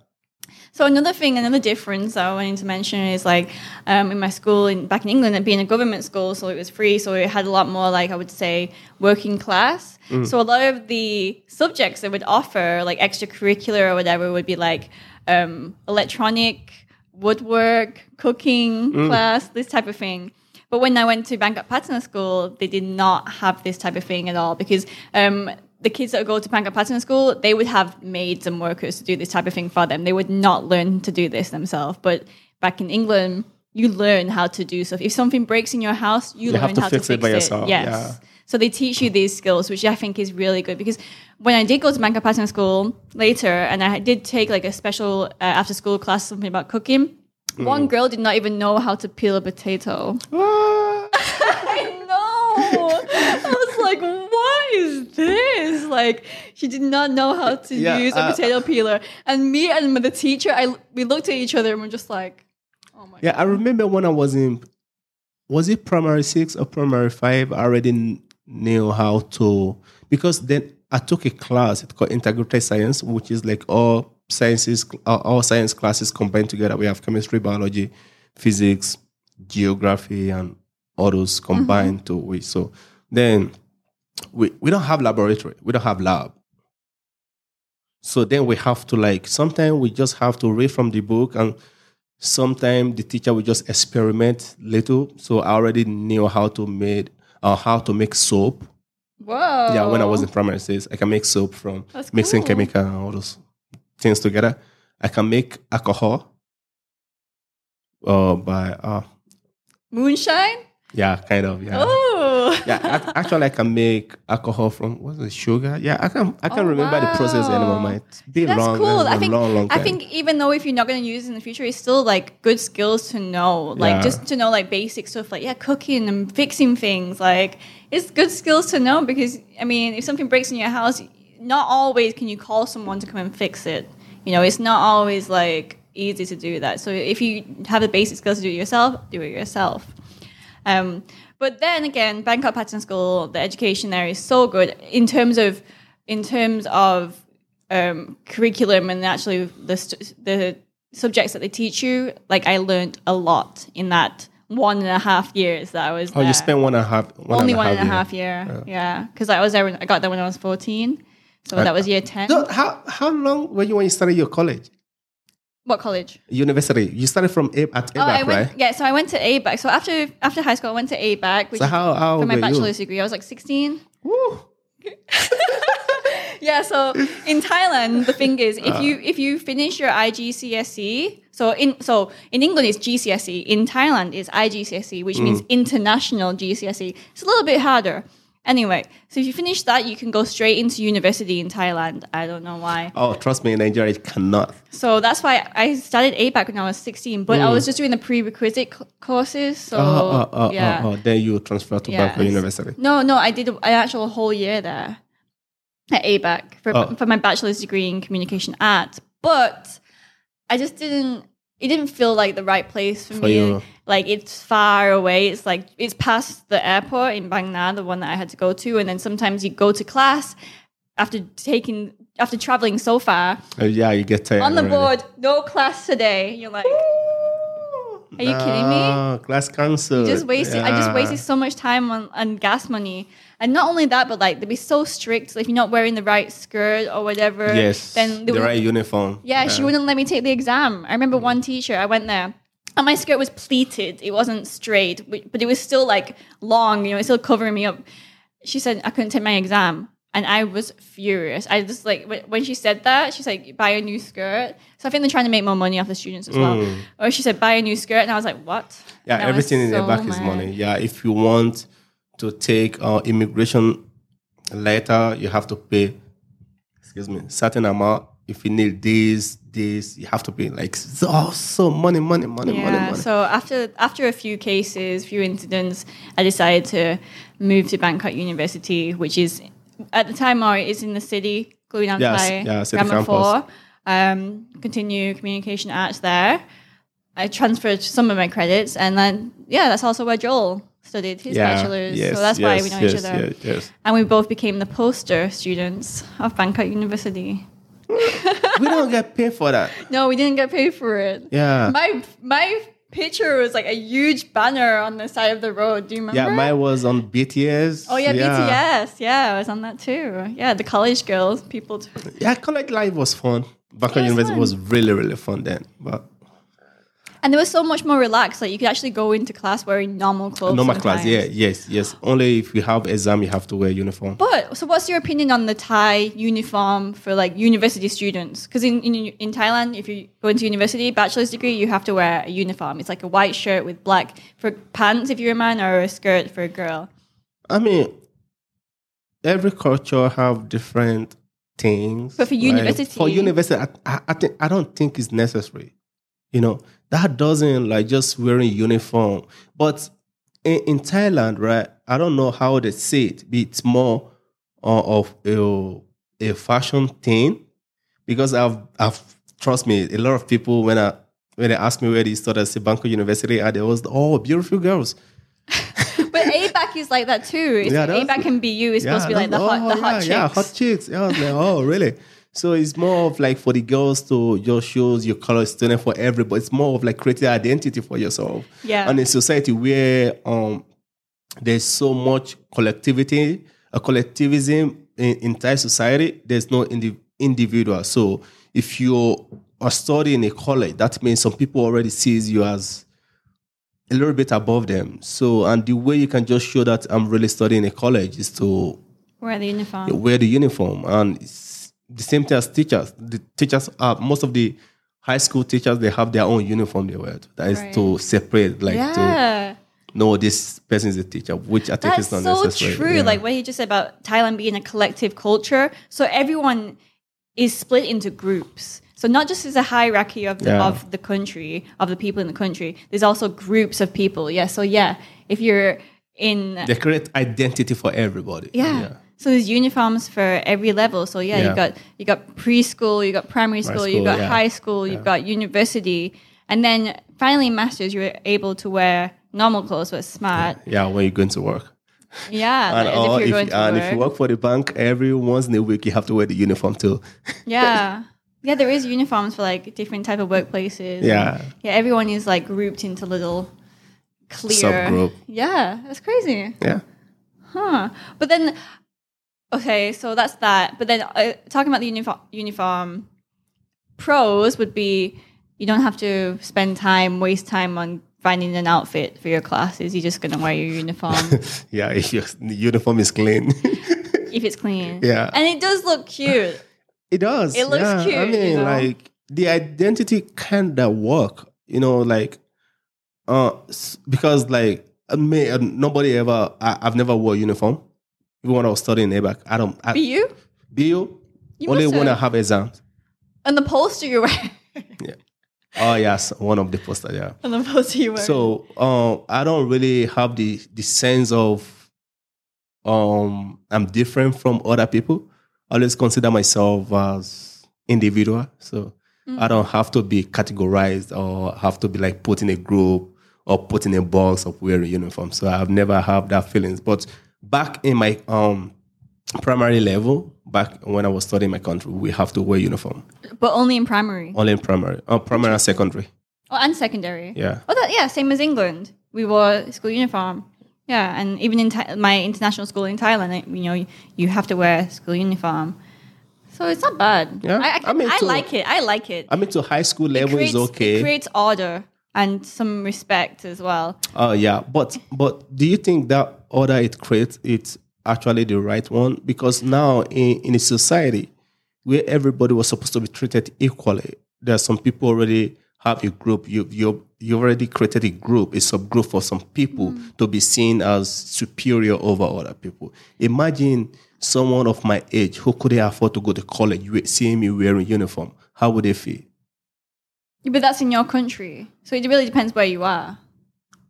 A: So another thing, another difference I wanted to mention is like um, in my school in back in England, it being a government school, so it was free, so it had a lot more like I would say working class. So a lot of the subjects they would offer, like extracurricular or whatever, would be like um, electronic, woodwork, cooking class, this type of thing. But when I went to Bangkok Patana School, they did not have this type of thing at all because um, the kids that go to Bangkok Patana School, they would have maids and workers to do this type of thing for them. They would not learn to do this themselves. But back in England, you learn how to do stuff. If something breaks in your house, you,
B: You
A: learn
B: have to
A: how
B: fix
A: to
B: it
A: fix
B: by
A: it.
B: yourself,
A: Yes.
B: yeah.
A: So they teach you these skills, which I think is really good because when I did go to Bangkok Patana School later, and I did take like a special uh, after school class, something about cooking.
B: Mm.
A: One girl did not even know how to peel a potato. *laughs* I know. I was like, what is this? Like, she did not know how to
B: Yeah,
A: use a
B: uh,
A: potato peeler. And me and the teacher, I we looked at each other and we're just like, oh my god.
B: yeah. I remember when I was in, was it primary six or primary five? I already knew how to because then I took a class. It's called integrated science, which is like all sciences, all, science classes combined together. We have chemistry, biology, physics, geography, and all those combined mm-hmm. to we. So then we we don't have laboratory. We don't have lab. So then we have to like sometimes we just have to read from the book and sometimes the teacher will just experiment little. So I already knew how to make uh, how to make soap.
A: Whoa.
B: Yeah, when I was in primary six, I can make soap from
A: That's
B: mixing
A: cool.
B: chemical and all those things together. I can make alcohol uh, by uh,
A: Moonshine?
B: yeah, kind of yeah.
A: Oh. *laughs*
B: Yeah, actually, I can make alcohol from what's it, sugar? Yeah, I can. I can
A: Oh,
B: remember the process anymore.
A: wow.
B: Might be
A: That's
B: long.
A: cool. I think
B: long, long
A: I think even though if you're not going to use it in the future, it's still like good skills to know. Like
B: Yeah.
A: just to know like basic stuff, like yeah, cooking and fixing things. Like it's good skills to know because I mean, if something breaks in your house, not always can you call someone to come and fix it. You know, it's not always like easy to do that. So if you have the basic skills to do it yourself, do it yourself. Um, but then again, Bangkok Patana School, the education there is so good in terms of in terms of um, curriculum and actually the st- the subjects that they teach you. Like I learned a lot in that one and a half years that I was.
B: Oh,
A: there.
B: you spent one and a half. One
A: only
B: and
A: one and a
B: year.
A: half year. Yeah, because I was there. When, I got there when I was fourteen, so
B: Uh,
A: that was year ten.
B: So how how long were you when you started your college,
A: what college?
B: university? You started from A- at ABAC,
A: Oh, I went.
B: right?
A: Yeah, so I went to ABAC. So after after high school, I went to ABAC, which
B: So how how
A: for my
B: were you?
A: bachelor's degree. I was like sixteen.
B: Woo. *laughs*
A: Yeah, so in Thailand, the thing is,
B: Uh.
A: if you if you finish your IGCSE, so in so in England it's GCSE, in Thailand it's IGCSE, which means
B: Mm.
A: international GCSE. It's a little bit harder. Anyway, so if you finish that, you can go straight into university in Thailand. I don't know why.
B: Oh, trust me, in Nigeria, it cannot.
A: So that's why I started ABAC when I was 16, but I was just doing the prerequisite c- courses. So
B: Mm. Oh, oh, oh,
A: yeah.
B: oh, oh, Then you transfer to
A: Yes.
B: Bangkok University.
A: No, no, I did an actual whole year there at ABAC for,
B: Oh.
A: for my bachelor's degree in communication arts. But I just didn't, it didn't feel like the right place for,
B: For
A: me.
B: you.
A: Like it's far away. It's like, it's past the airport in Bang Na, the one that I had to go to. And then sometimes you go to class after taking, after traveling so far
B: Uh, yeah, you get tired.
A: on the
B: already.
A: board, no class today. You're like, are you kidding me?
B: Class cancelled.
A: just wasted. I just wasted so much time on, on gas money, and not only that, but like they'd be so strict. Like if you're not wearing the right skirt or whatever,
B: Yes.
A: then they
B: the right uniform.
A: yeah, she wouldn't let me take the exam. I remember one teacher. I went there. And my skirt was pleated. It wasn't straight, but it was still like long. You know, it's still covering me up. She said I couldn't take my exam, and I was furious. I just like when- she said that, she's like, "Buy a new skirt." So I think they're trying to make more money off the students as well. Or she said, "Buy a new skirt," and I was like, "What?"
B: Mm. Yeah, everything in the
A: so
B: back is money. Yeah, if you want to take uh, immigration letter, you have to pay excuse me, certain amount. If you need this, this, you have to pay like so, so money, money, money, money,
A: Yeah.
B: money.
A: So after after a few cases, few incidents, I decided to move to Bangkok University, which is at the time or is in the city, Gluinan
B: Yes,
A: Thai
B: yeah,
A: Grammar
B: campus.
A: Four. Um, continue communication arts there. I transferred some of my credits, and then yeah, that's also where Joel studied his
B: yeah,
A: bachelor's.
B: yes,
A: so that's why we know
B: yes,
A: each other.
B: Yes, yes.
A: And we both became the poster students of Bangkok University. *laughs*
B: we don't get paid for that.
A: No, we didn't get paid for it.
B: Yeah.
A: My my picture was like a huge banner on the side of the road. Do you remember?
B: yeah, mine was on BTS.
A: Oh yeah, BTS. Yeah, I was on that too. Yeah, the college girls, people. T-
B: Yeah, college life was fun. Bangkok University
A: fun.
B: was really, really fun then. But
A: and there was so much more relaxed. Like you could actually go into class wearing normal clothes.
B: normal class, yeah, yes, yes. Only if you have exam, you have to wear uniform.
A: But so, what's your opinion on the Thai uniform for like university students? Because in, in in Thailand, if you go into university, bachelor's degree, you have to wear a uniform. It's like a white shirt with black for pants if you're a man, or a skirt for a girl.
B: I mean, every culture have different things.
A: But for
B: right?
A: university-
B: for university, I, I, I think I don't think it's necessary. You know, that doesn't like just wearing uniform. But in, in Thailand, right? I don't know how they say it. But it's more uh, of a a fashion thing because I've I've trust me, a lot of people when I when they ask me where they studied, I say Bangkok University, and they was oh beautiful girls. *laughs*
A: But ABAC is like that too. It's,
B: Yeah,
A: ABAC and BU is supposed to be like the
B: that's-
A: hot, the
B: oh,
A: hot
B: yeah,
A: chicks.
B: Yeah, hot chicks. Yeah, I was like, oh, really? So it's more of like for the girls to just shows your color student for everybody. It's more of like creating identity for yourself.
A: Yeah.
B: And in society where um there's so much collectivity, a collectivism in, Thai society, there's no indi- individual. So if you are studying a college, that means some people already sees you as a little bit above them. So and the way you can just show that I'm really studying a college is to
A: Wear the uniform.
B: wear the uniform and it's the same thing as teachers the teachers are most of the high school teachers they have their own uniform they wear that is
A: Right.
B: to separate like to
A: yeah.
B: know this person is a teacher which i think
A: That's
B: is not
A: so
B: necessary
A: true.
B: Yeah.
A: Like what you just said about Thailand being a collective culture. So everyone is split into groups. So not just as a hierarchy of the,
B: Yeah.
A: of the country, of the people in the country, there's also groups of people. Yeah. So yeah, if you're in
B: they create identity for everybody
A: yeah. So there's uniforms for every level. So yeah,
B: Yeah.
A: you got you got preschool, you got primary school, you
B: school,
A: got
B: yeah.
A: high school, you've got university, and then finally masters you're able to wear normal clothes, but smart.
B: yeah when you're going to work
A: Yeah, *laughs*
B: and,
A: like, if you're
B: if, and if you work for the bank every once in a week you have to wear the uniform too *laughs*
A: Yeah. Yeah, there is uniforms for like different type of workplaces.
B: Yeah.
A: Yeah, everyone is like grouped into little clear
B: Subgroup.
A: Yeah, that's crazy.
B: yeah
A: Huh. But then okay, so that's that. But then uh, talking about the uniform uniform pros would be you don't have to spend time, waste time on finding an outfit for your classes. You're just going to wear your uniform *laughs*
B: yeah if *laughs* your uniform is clean *laughs*
A: if it's clean.
B: Yeah.
A: And it does look cute.
B: It does.
A: It looks
B: yeah. I
A: cute, you
B: mean,
A: know?
B: like the identity kind of work. You know, like uh, because like me, nobody ever. I, I've never wore a uniform. Even when I was studying ABAC, I don't. I,
A: you?
B: BU
A: You
B: only when I
A: have.
B: exams.
A: And the poster you wear. *laughs* Yeah.
B: Oh yes, one of the posters. Yeah.
A: and the poster you wear.
B: So um, I don't really have the the sense of um I'm different from other people. I always consider myself as individual. So I don't have to be categorized or have to be like put in a group or put in a box of wearing uniform. So I've never had that feelings. But back in my um primary level, back when I was studying my country, we have to wear uniform.
A: but only in primary.
B: Only in primary. Uh, primary and secondary.
A: Oh, and secondary.
B: Yeah.
A: Oh, that, yeah, same as England. We wore school uniform. Yeah, and even in Tha- my international school in Thailand, you know, you, have to wear school uniform. So it's not bad.
B: Yeah,
A: I, I,
B: I mean,
A: I
B: to-
A: like it. I like it.
B: I mean to high school level
A: creates,
B: is okay.
A: It creates order and some respect as well.
B: Oh yeah, but but do you think that order it creates it's actually the right one? Because now in, in a society where everybody was supposed to be treated equally, there are some people already have a group. You you you already created a group, a subgroup for some people mm. to be seen as superior over other people. Imagine someone of my age who couldn't afford to go to college seeing me wearing uniform, how would they feel?
A: But that's in your country, so it really depends where you are.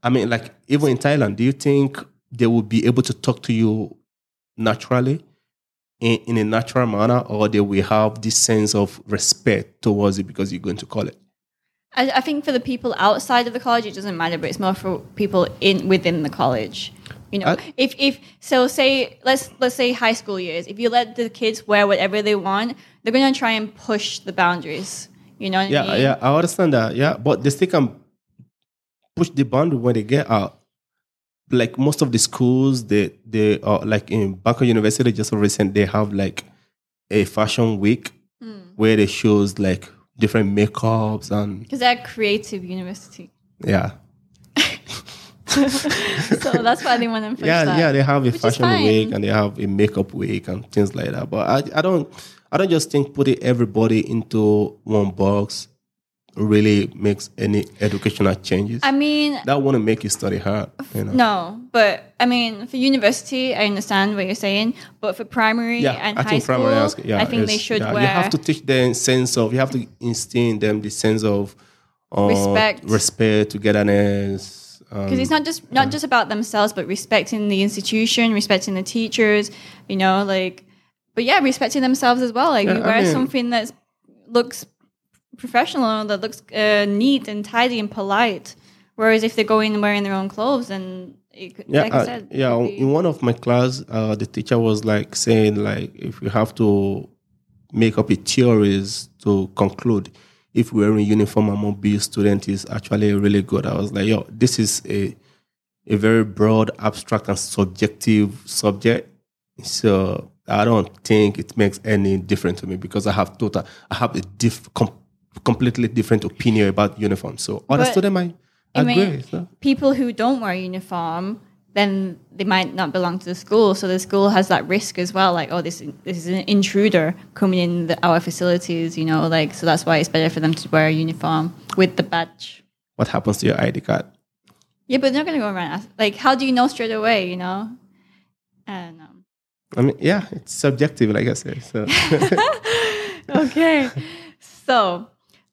B: I mean, like even in Thailand, do you think they will be able to talk to you naturally in, in a natural manner, or they will have this sense of respect towards it because you're going to college?
A: I, I think for the people outside of the college, it doesn't matter, but it's more for people in within the college. You know,
B: I-
A: if if so, say let's let's say high school years. If you let the kids wear whatever they want, they're gonna try and push the boundaries. You know what I
B: Yeah,
A: mean?
B: yeah, I understand that. Yeah, but they still can push the boundary when they get out. Like most of the schools, they they are like in Bangkok University, just recent, they have like a fashion week
A: Hmm.
B: where they shows like different makeups and
A: Because they're a creative university,
B: yeah, *laughs*
A: so that's why they want push
B: yeah,
A: that.
B: yeah. They have a
A: Which
B: fashion week and they have a makeup week and things like that. But I, I don't, I don't just think putting everybody into one box really makes any educational changes.
A: I mean,
B: that wouldn't make you study hard. You know?
A: no, but I mean, for university, I understand what you're saying, but for primary
B: Yeah,
A: and
B: I
A: high
B: think
A: school,
B: primary. school- yeah,
A: I think they should
B: yeah,
A: wear.
B: You have to teach them sense of. You have to instill in them the sense of uh,
A: Respect.
B: respect, togetherness. Um,
A: because it's not just not just about themselves, but respecting the institution, respecting the teachers. You know, like, but yeah, respecting themselves as well. Like,
B: Yeah,
A: you
B: I
A: wear
B: mean-
A: something that looks professional, that looks uh, neat and tidy and polite. Whereas if they go in wearing their own clothes, and it could,
B: yeah,
A: like I
B: uh,
A: said,
B: yeah.
A: be-
B: In one of my class, uh, the teacher was like saying like if you have to make up a theories to conclude if wearing uniform among B student is actually really good. I was like, yo, this is a a very broad, abstract, and subjective subject. So I don't think it makes any difference to me because I have total, I have a diff, com- completely different opinion about uniform. So other
A: But,
B: student might
A: I
B: agree.
A: mean,
B: so.
A: people who don't wear uniform, then they might not belong to the school. So the school has that risk as well. Like, oh, this this is an intruder coming in the, our facilities. You know, like so that's why it's better for them to wear a uniform with the badge.
B: What happens to your ID card?
A: Yeah, but they're not gonna go around. ask- Like, how do you know straight away? You know, I don't know.
B: I mean, yeah, it's subjective, like I said. So *laughs*
A: okay. So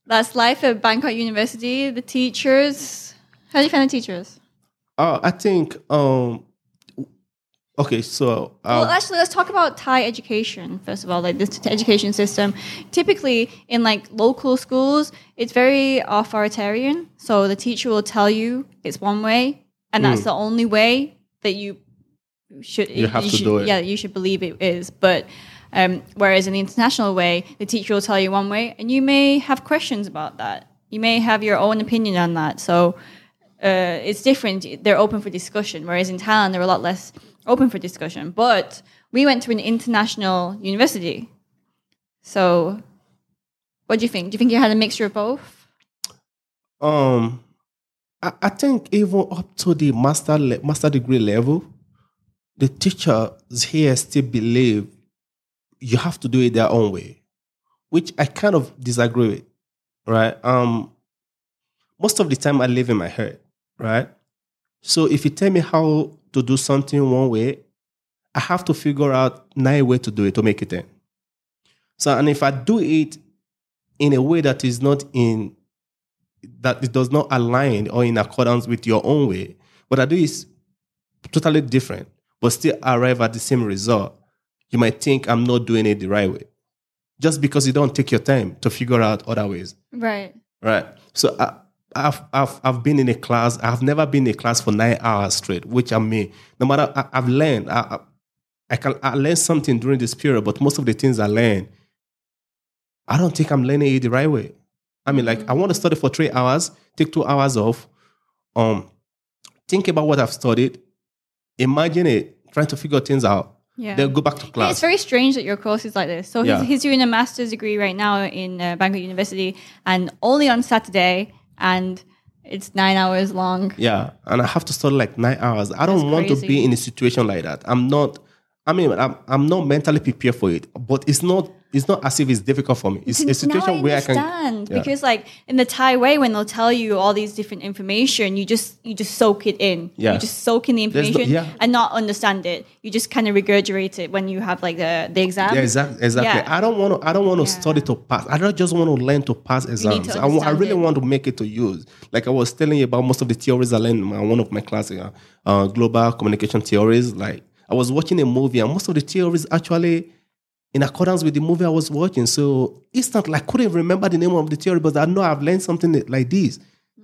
A: that's life at Bangkok University. The teachers. How do you find the teachers?
B: uh, I think, um, okay, so uh,
A: Well, actually, let's talk about Thai education first of all. Like this education system, typically in like local schools, it's very authoritarian. So the teacher will tell you it's one way, and that's the only way that you should.
B: You have to
A: should,
B: do it.
A: Yeah, you should believe it is. But um, whereas in the international way, the teacher will tell you one way, and you may have questions about that. You may have your own opinion on that. So uh, it's different. They're open for discussion. Whereas in Thailand, they're a lot less open for discussion. But we went to an international university. So, what do you think? Do you think you had a mixture of both?
B: um, I, I think even up to the master le- master degree level, the teachers here still believe you have to do it their own way, which I kind of disagree with. Right? Um, most of the time I live in my head. Right? So if you tell me how to do something one way, I have to figure out nine way to do it to make it ten. So and if I do it in a way that is not in that it does not align or in accordance with your own way. What I do is totally different, but still arrive at the same result. You might think I'm not doing it the right way, just because you don't take your time to figure out other ways,
A: Right.
B: right? So I, I've I've I've been in a class. I've never been in a class for nine hours straight, which I mean, no matter I, I've learned. I, I I can I learned something during this period, but most of the things I learned, I don't think I'm learning it the right way. I mean, like I want to study for three hours, take two hours off, um, think about what I've studied, imagine it, trying to figure things out,
A: Yeah.
B: then go back to
A: Yeah,
B: class.
A: it's very strange that your course is like this. So he's, he's doing a master's degree right now in uh, Bangkok University, and only on Saturday, and it's nine hours long.
B: Yeah, and I have to study like nine hours. I don't
A: That's
B: want to be in a situation like that. I'm not. I mean, I'm, I'm not mentally prepared for it, but it's not it's not as if it's difficult for me. It's a situation
A: I
B: where I can
A: understand
B: yeah.
A: because like in the Thai way when they'll tell you all these different information you just you just soak it in
B: Yeah.
A: you just soak in the
B: There's no-
A: information
B: yeah.
A: and not understand it you just kind of regurgitate it when you have like the the exam
B: Yeah, exactly. Exactly.
A: Yeah.
B: I don't want to. I don't want to study to pass. I don't just want to learn to pass exams.
A: to
B: I, I really
A: it.
B: want to make it to use. Like I was telling you about most of the theories I learned in my, one of my classes, uh, global communication theories. Like I was watching a movie, and most of the theories actually in accordance with the movie I was watching. So instantly, I couldn't remember the name of the theory, but I know I've learned something like this.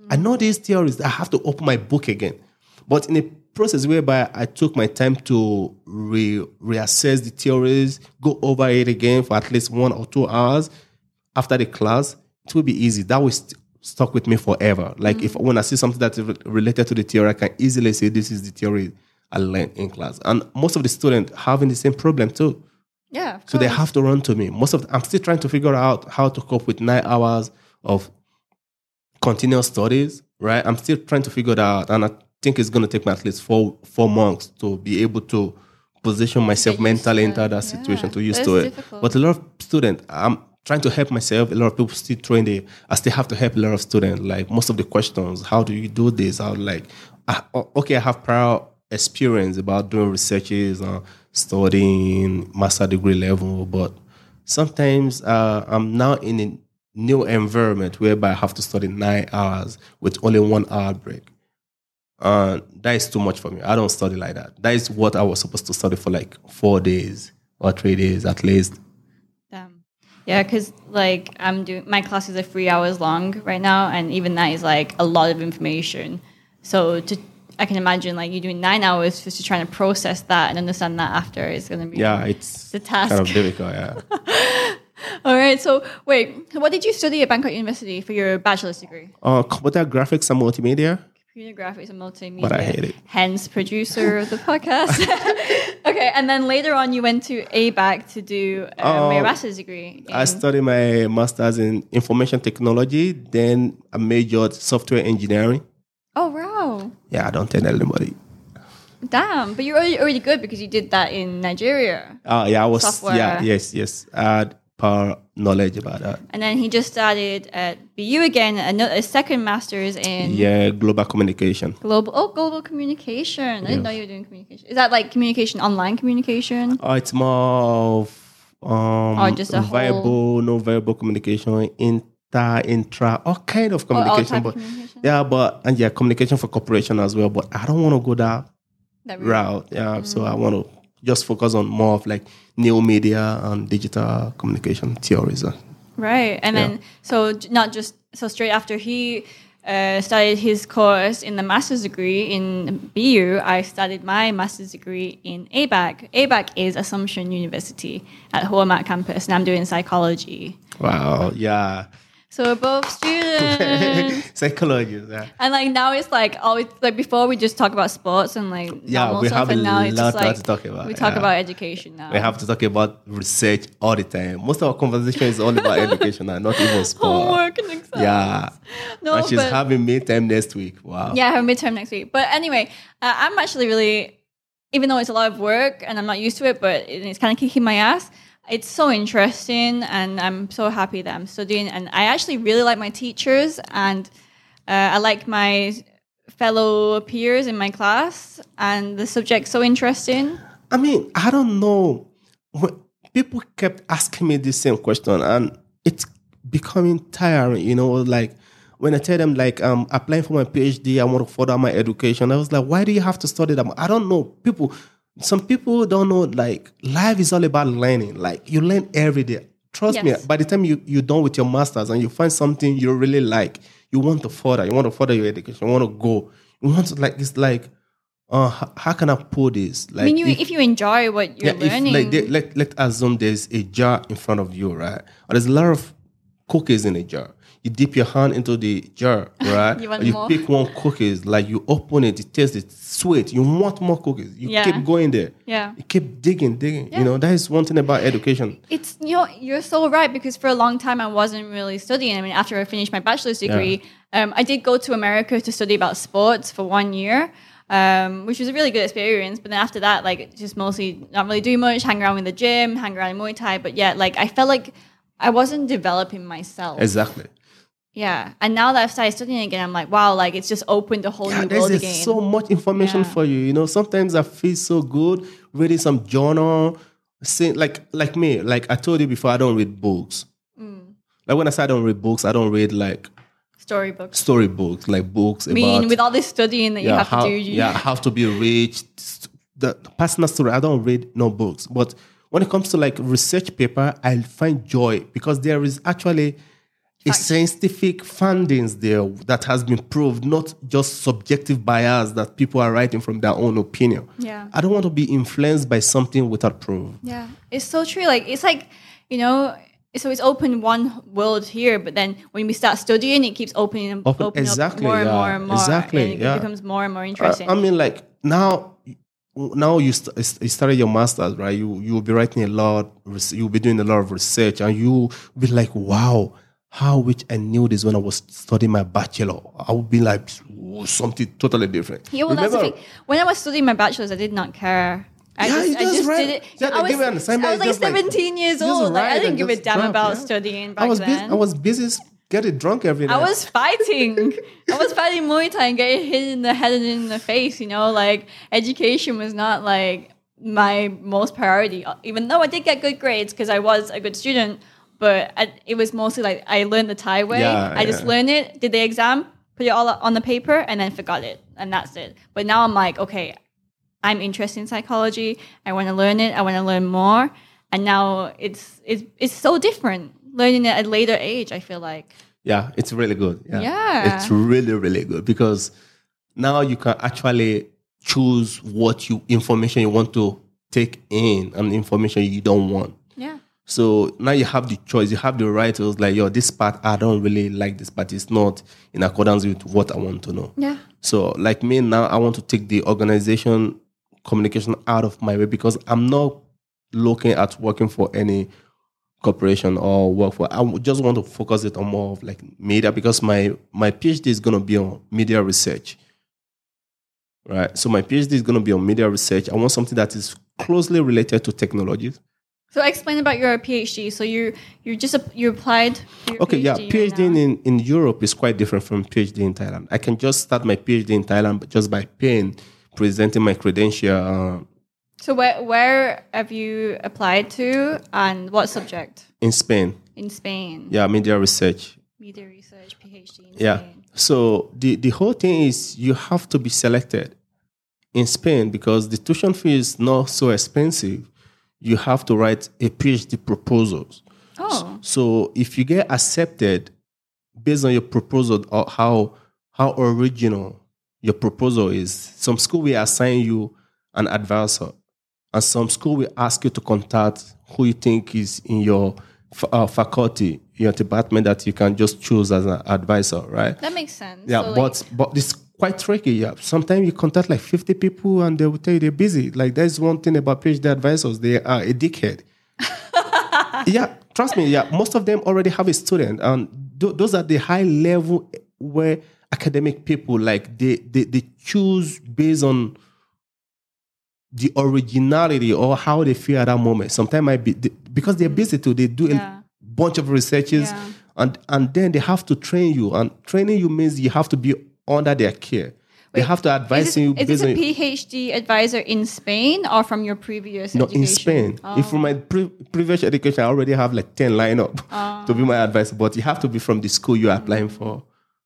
B: I know mm. these theories. I have to open my book again. But in a process whereby I took my time to re- reassess the theories, go over it again for at least one or two hours after the class, it will be easy. That will st- stuck with me forever. Like if mm. when I see something that's re- related to the theory, I can easily say this is the theory I learned in class. And most of the students having the same problem too.
A: yeah
B: So they have to run to me. Most of the, I'm still trying to figure out how to cope with nine hours of continuous studies. Right, I'm still trying to figure that out, and I think it's going to take me at least four four months to be able to position myself mentally into that situation to
A: that's
B: to it.
A: difficult.
B: But a lot of students, I'm trying to help myself. A lot of people still throwing the. I still have to help a lot of students. Like most of the questions, how do you do this? How like, ah, I, okay, I have prior experience about doing researches, uh, studying master degree level, but sometimes uh, I'm now in a new environment whereby I have to study nine hours with only one hour break. Uh, that is too much for me. I don't study like that. That is what I was supposed to study for like four days or three days at least.
A: Yeah, because like I'm doing my classes are three hours long right now, and even that is like a lot of information. So to I can imagine like you doing nine hours just to trying to process that and understand that after is going to be
B: Yeah, it's
A: a task.
B: kind of difficult. Yeah. *laughs*
A: All right. So wait, what did you study at Bangkok University for your bachelor's degree?
B: uh, computer graphics and multimedia.
A: Computer graphics and multimedia.
B: But I hate it.
A: Hence, producer of the podcast. *laughs* okay, and then later on, you went to ABAC to do um, your
B: Oh,
A: master's degree.
B: I studied my master's in information technology. Then I majored software engineering.
A: oh wow.
B: Yeah, I don't tell anybody.
A: Damn, but you're already, already good because you did that in Nigeria.
B: Uh, yeah, I was.
A: Software.
B: Yeah, yes, yes. I had power knowledge about that.
A: And then he just started at BU again, a, a second master's in
B: Yeah, global communication.
A: global oh global communication. I didn't know you were doing communication. Is that like communication, online communication?
B: Oh, it's more of um,
A: Or just a
B: viable, no verbal communication, inter, intra, all kind of
A: all
B: communication. but
A: communication?
B: yeah, but and yeah, communication for corporation as well. But I don't want to go that
A: That
B: route. Yeah, so
A: Mm.
B: I want to just focus on more of like new media and digital communication theories. uh.
A: Right, and then so not just so straight after he uh, started his course in the master's degree in BU, I studied my master's degree in ABAC. ABAC is Assumption University at Hua Mak campus, and I'm doing psychology.
B: Wow, yeah,
A: So we're both students. *laughs*
B: psychology. Yeah.
A: And like now it's like always like before we just talk about sports and like
B: Yeah,
A: normal
B: we
A: stuff,
B: have a
A: and now it's
B: lot
A: just like
B: to talk about,
A: we talk
B: yeah.
A: about education now.
B: We have to talk about research all the time. Most of our conversation is all about education *laughs* and not even sport.
A: homework and exams.
B: Yeah.
A: no,
B: and she's
A: but
B: having midterm next week. Wow.
A: yeah, I have a midterm next week. But anyway, uh, I'm actually really, even though it's a lot of work and I'm not used to it, but it- it's kind of kicking my ass. It's so interesting, and I'm so happy that I'm studying. And I actually really like my teachers, and uh, I like my fellow peers in my class, and the subject's so interesting.
B: I mean, I don't know. People kept asking me the same question, and it's becoming tiring. You know, like when I tell them like I'm applying for my PhD, I want to further my education. I was like, why do you have to study that? I don't know. People, some people don't know. Like life is all about learning. Like you learn every day. Trust me. By the time you you're done with your masters and you find something you really like, you want to further. You want to further your education. You want to go. You want to like. It's like. Uh, how, how can I put this? Like,
A: I mean, you,
B: if-
A: if, you enjoy what you're
B: yeah, if,
A: learning,
B: like they, let let assume there's a jar in front of you, right? Or there's a lot of cookies in a jar. You dip your hand into the jar, *laughs* right?
A: You want
B: you
A: more?
B: pick one cookies, like you open it, it tastes it sweet. You want more cookies. You
A: Yeah.
B: keep going there.
A: yeah.
B: You keep digging, digging.
A: Yeah.
B: You know, that is one thing about education.
A: It's you're you're so right because for a long time I wasn't really studying. I mean, after I finished my bachelor's degree, um, I did go to America to study about sports for one year. um, which was a really good experience. But then after that, like just mostly not really doing much, hang around in the gym, hang around in Muay Thai. But yeah, like I felt like I wasn't developing myself.
B: Exactly.
A: Yeah, and now that I've started studying again, I'm like, wow, like it's just opened a whole
B: Yeah,
A: new world again.
B: so much information
A: Yeah.
B: for you. You know, sometimes I feel so good reading some journal. Say, like like me, like I told you before, I don't read books.
A: Mm.
B: Like when I say I don't read books, I don't read like
A: Storybooks.
B: storybooks, like books
A: I mean,
B: about
A: with all this studying that you have
B: how,
A: to do, you,
B: yeah, how to be rich. The personal story, I don't read no books. But when it comes to like research paper, I find joy because there is actually a scientific findings there that has been proved, not just subjective bias that people are writing from their own opinion.
A: Yeah.
B: I don't want to be influenced by something without proof.
A: Yeah, it's so true. Like it's like you know, so it's open one world here, but then when we start studying, it keeps opening,
B: Open-
A: opening
B: exactly,
A: up more and
B: yeah,
A: more and more.
B: exactly,
A: and it
B: yeah.
A: becomes more and more interesting.
B: I mean, like now, now you, st- you started your masters, right? You you will be writing a lot. You'll be doing a lot of research, and you will be like, "Wow, how which I knew this when I was studying my bachelor." I would be like something totally different.
A: yeah, well, that's the
B: Remember-
A: thing. When I was studying my bachelor's, I did not care. I
B: Yeah,
A: just,
B: you
A: I
B: just
A: just did it.
B: yeah,
A: I was,
B: an
A: I was like
B: just like-
A: 17 years old. Like, I didn't give a damn
B: drop,
A: about
B: yeah.
A: studying back
B: I was
A: then.
B: busy. I was busy getting drunk every night.
A: I was fighting. *laughs* I was fighting Muay Thai and getting hit in the head and in the face. You know, like education was not like my most priority. Even though I did get good grades because I was a good student, but I, it was mostly like I learned the Thai way.
B: Yeah,
A: I just
B: yeah.
A: learned it, did the exam, put it all on the paper, and then forgot it, and that's it. But now I'm like, okay, I'm interested in psychology. I want to learn it. I want to learn more. And now it's it's it's so different learning it at a later age. I feel like.
B: Yeah, it's really good. Yeah.
A: Yeah.
B: It's really, really good because now you can actually choose what you information you want to take in and information you don't want. So now you have the choice, you have the right to like, yo, this part I don't really like this part. It's not in accordance with what I want to know.
A: Yeah.
B: So like me now, I want to take the organization communication out of my way because I'm not looking at working for any corporation or work for. I just want to focus it on more of like media because my my PhD is going to be on media research. Right. So my PhD is going to be on media research. I want something that is closely related to technologies.
A: So explain about your PhD. So you you just you applied.
B: Okay, yeah, PhD
A: now.
B: in, in Europe is quite different from PhD in Thailand. I can just start my PhD in Thailand just by paying, presenting my credential. Uh,
A: So where where have you applied to and what subject
B: in Spain.
A: in Spain?
B: Yeah, media research.
A: Media research PhD in
B: Yeah.
A: Spain.
B: So the, the whole thing is you have to be selected in Spain because the tuition fee is not so expensive. You have to write a PhD proposal.
A: Oh,
B: So if you get accepted based on your proposal or how how original your proposal is, some school will assign you an advisor, and some school will ask you to contact who you think is in your uh, faculty, your department that you can just choose as an advisor, right?
A: that makes sense.
B: Yeah,
A: So, like-
B: but but it's quite tricky. Yeah, sometimes you contact like fifty people and they will tell you they're busy. Like that's one thing about PhD advisors; they are a dickhead. *laughs* yeah, trust me. Yeah, most of them already have a student, and th- those are the high level where academic people like they they, they choose based on the originality or how they feel at that moment. Sometimes might be they, because they're busy too. They do
A: Yeah.
B: a bunch of researches,
A: Yeah.
B: and and then they have to train you. And training you means you have to be under their care. they have to advise
A: is this,
B: you
A: is this a PhD advisor in Spain or from your previous
B: no,
A: education?
B: in Spain.
A: Oh.
B: If from my pre- previous education, I already have like 10 line up
A: Oh. *laughs*
B: to be my advisor, but you have to be from the school you're applying for,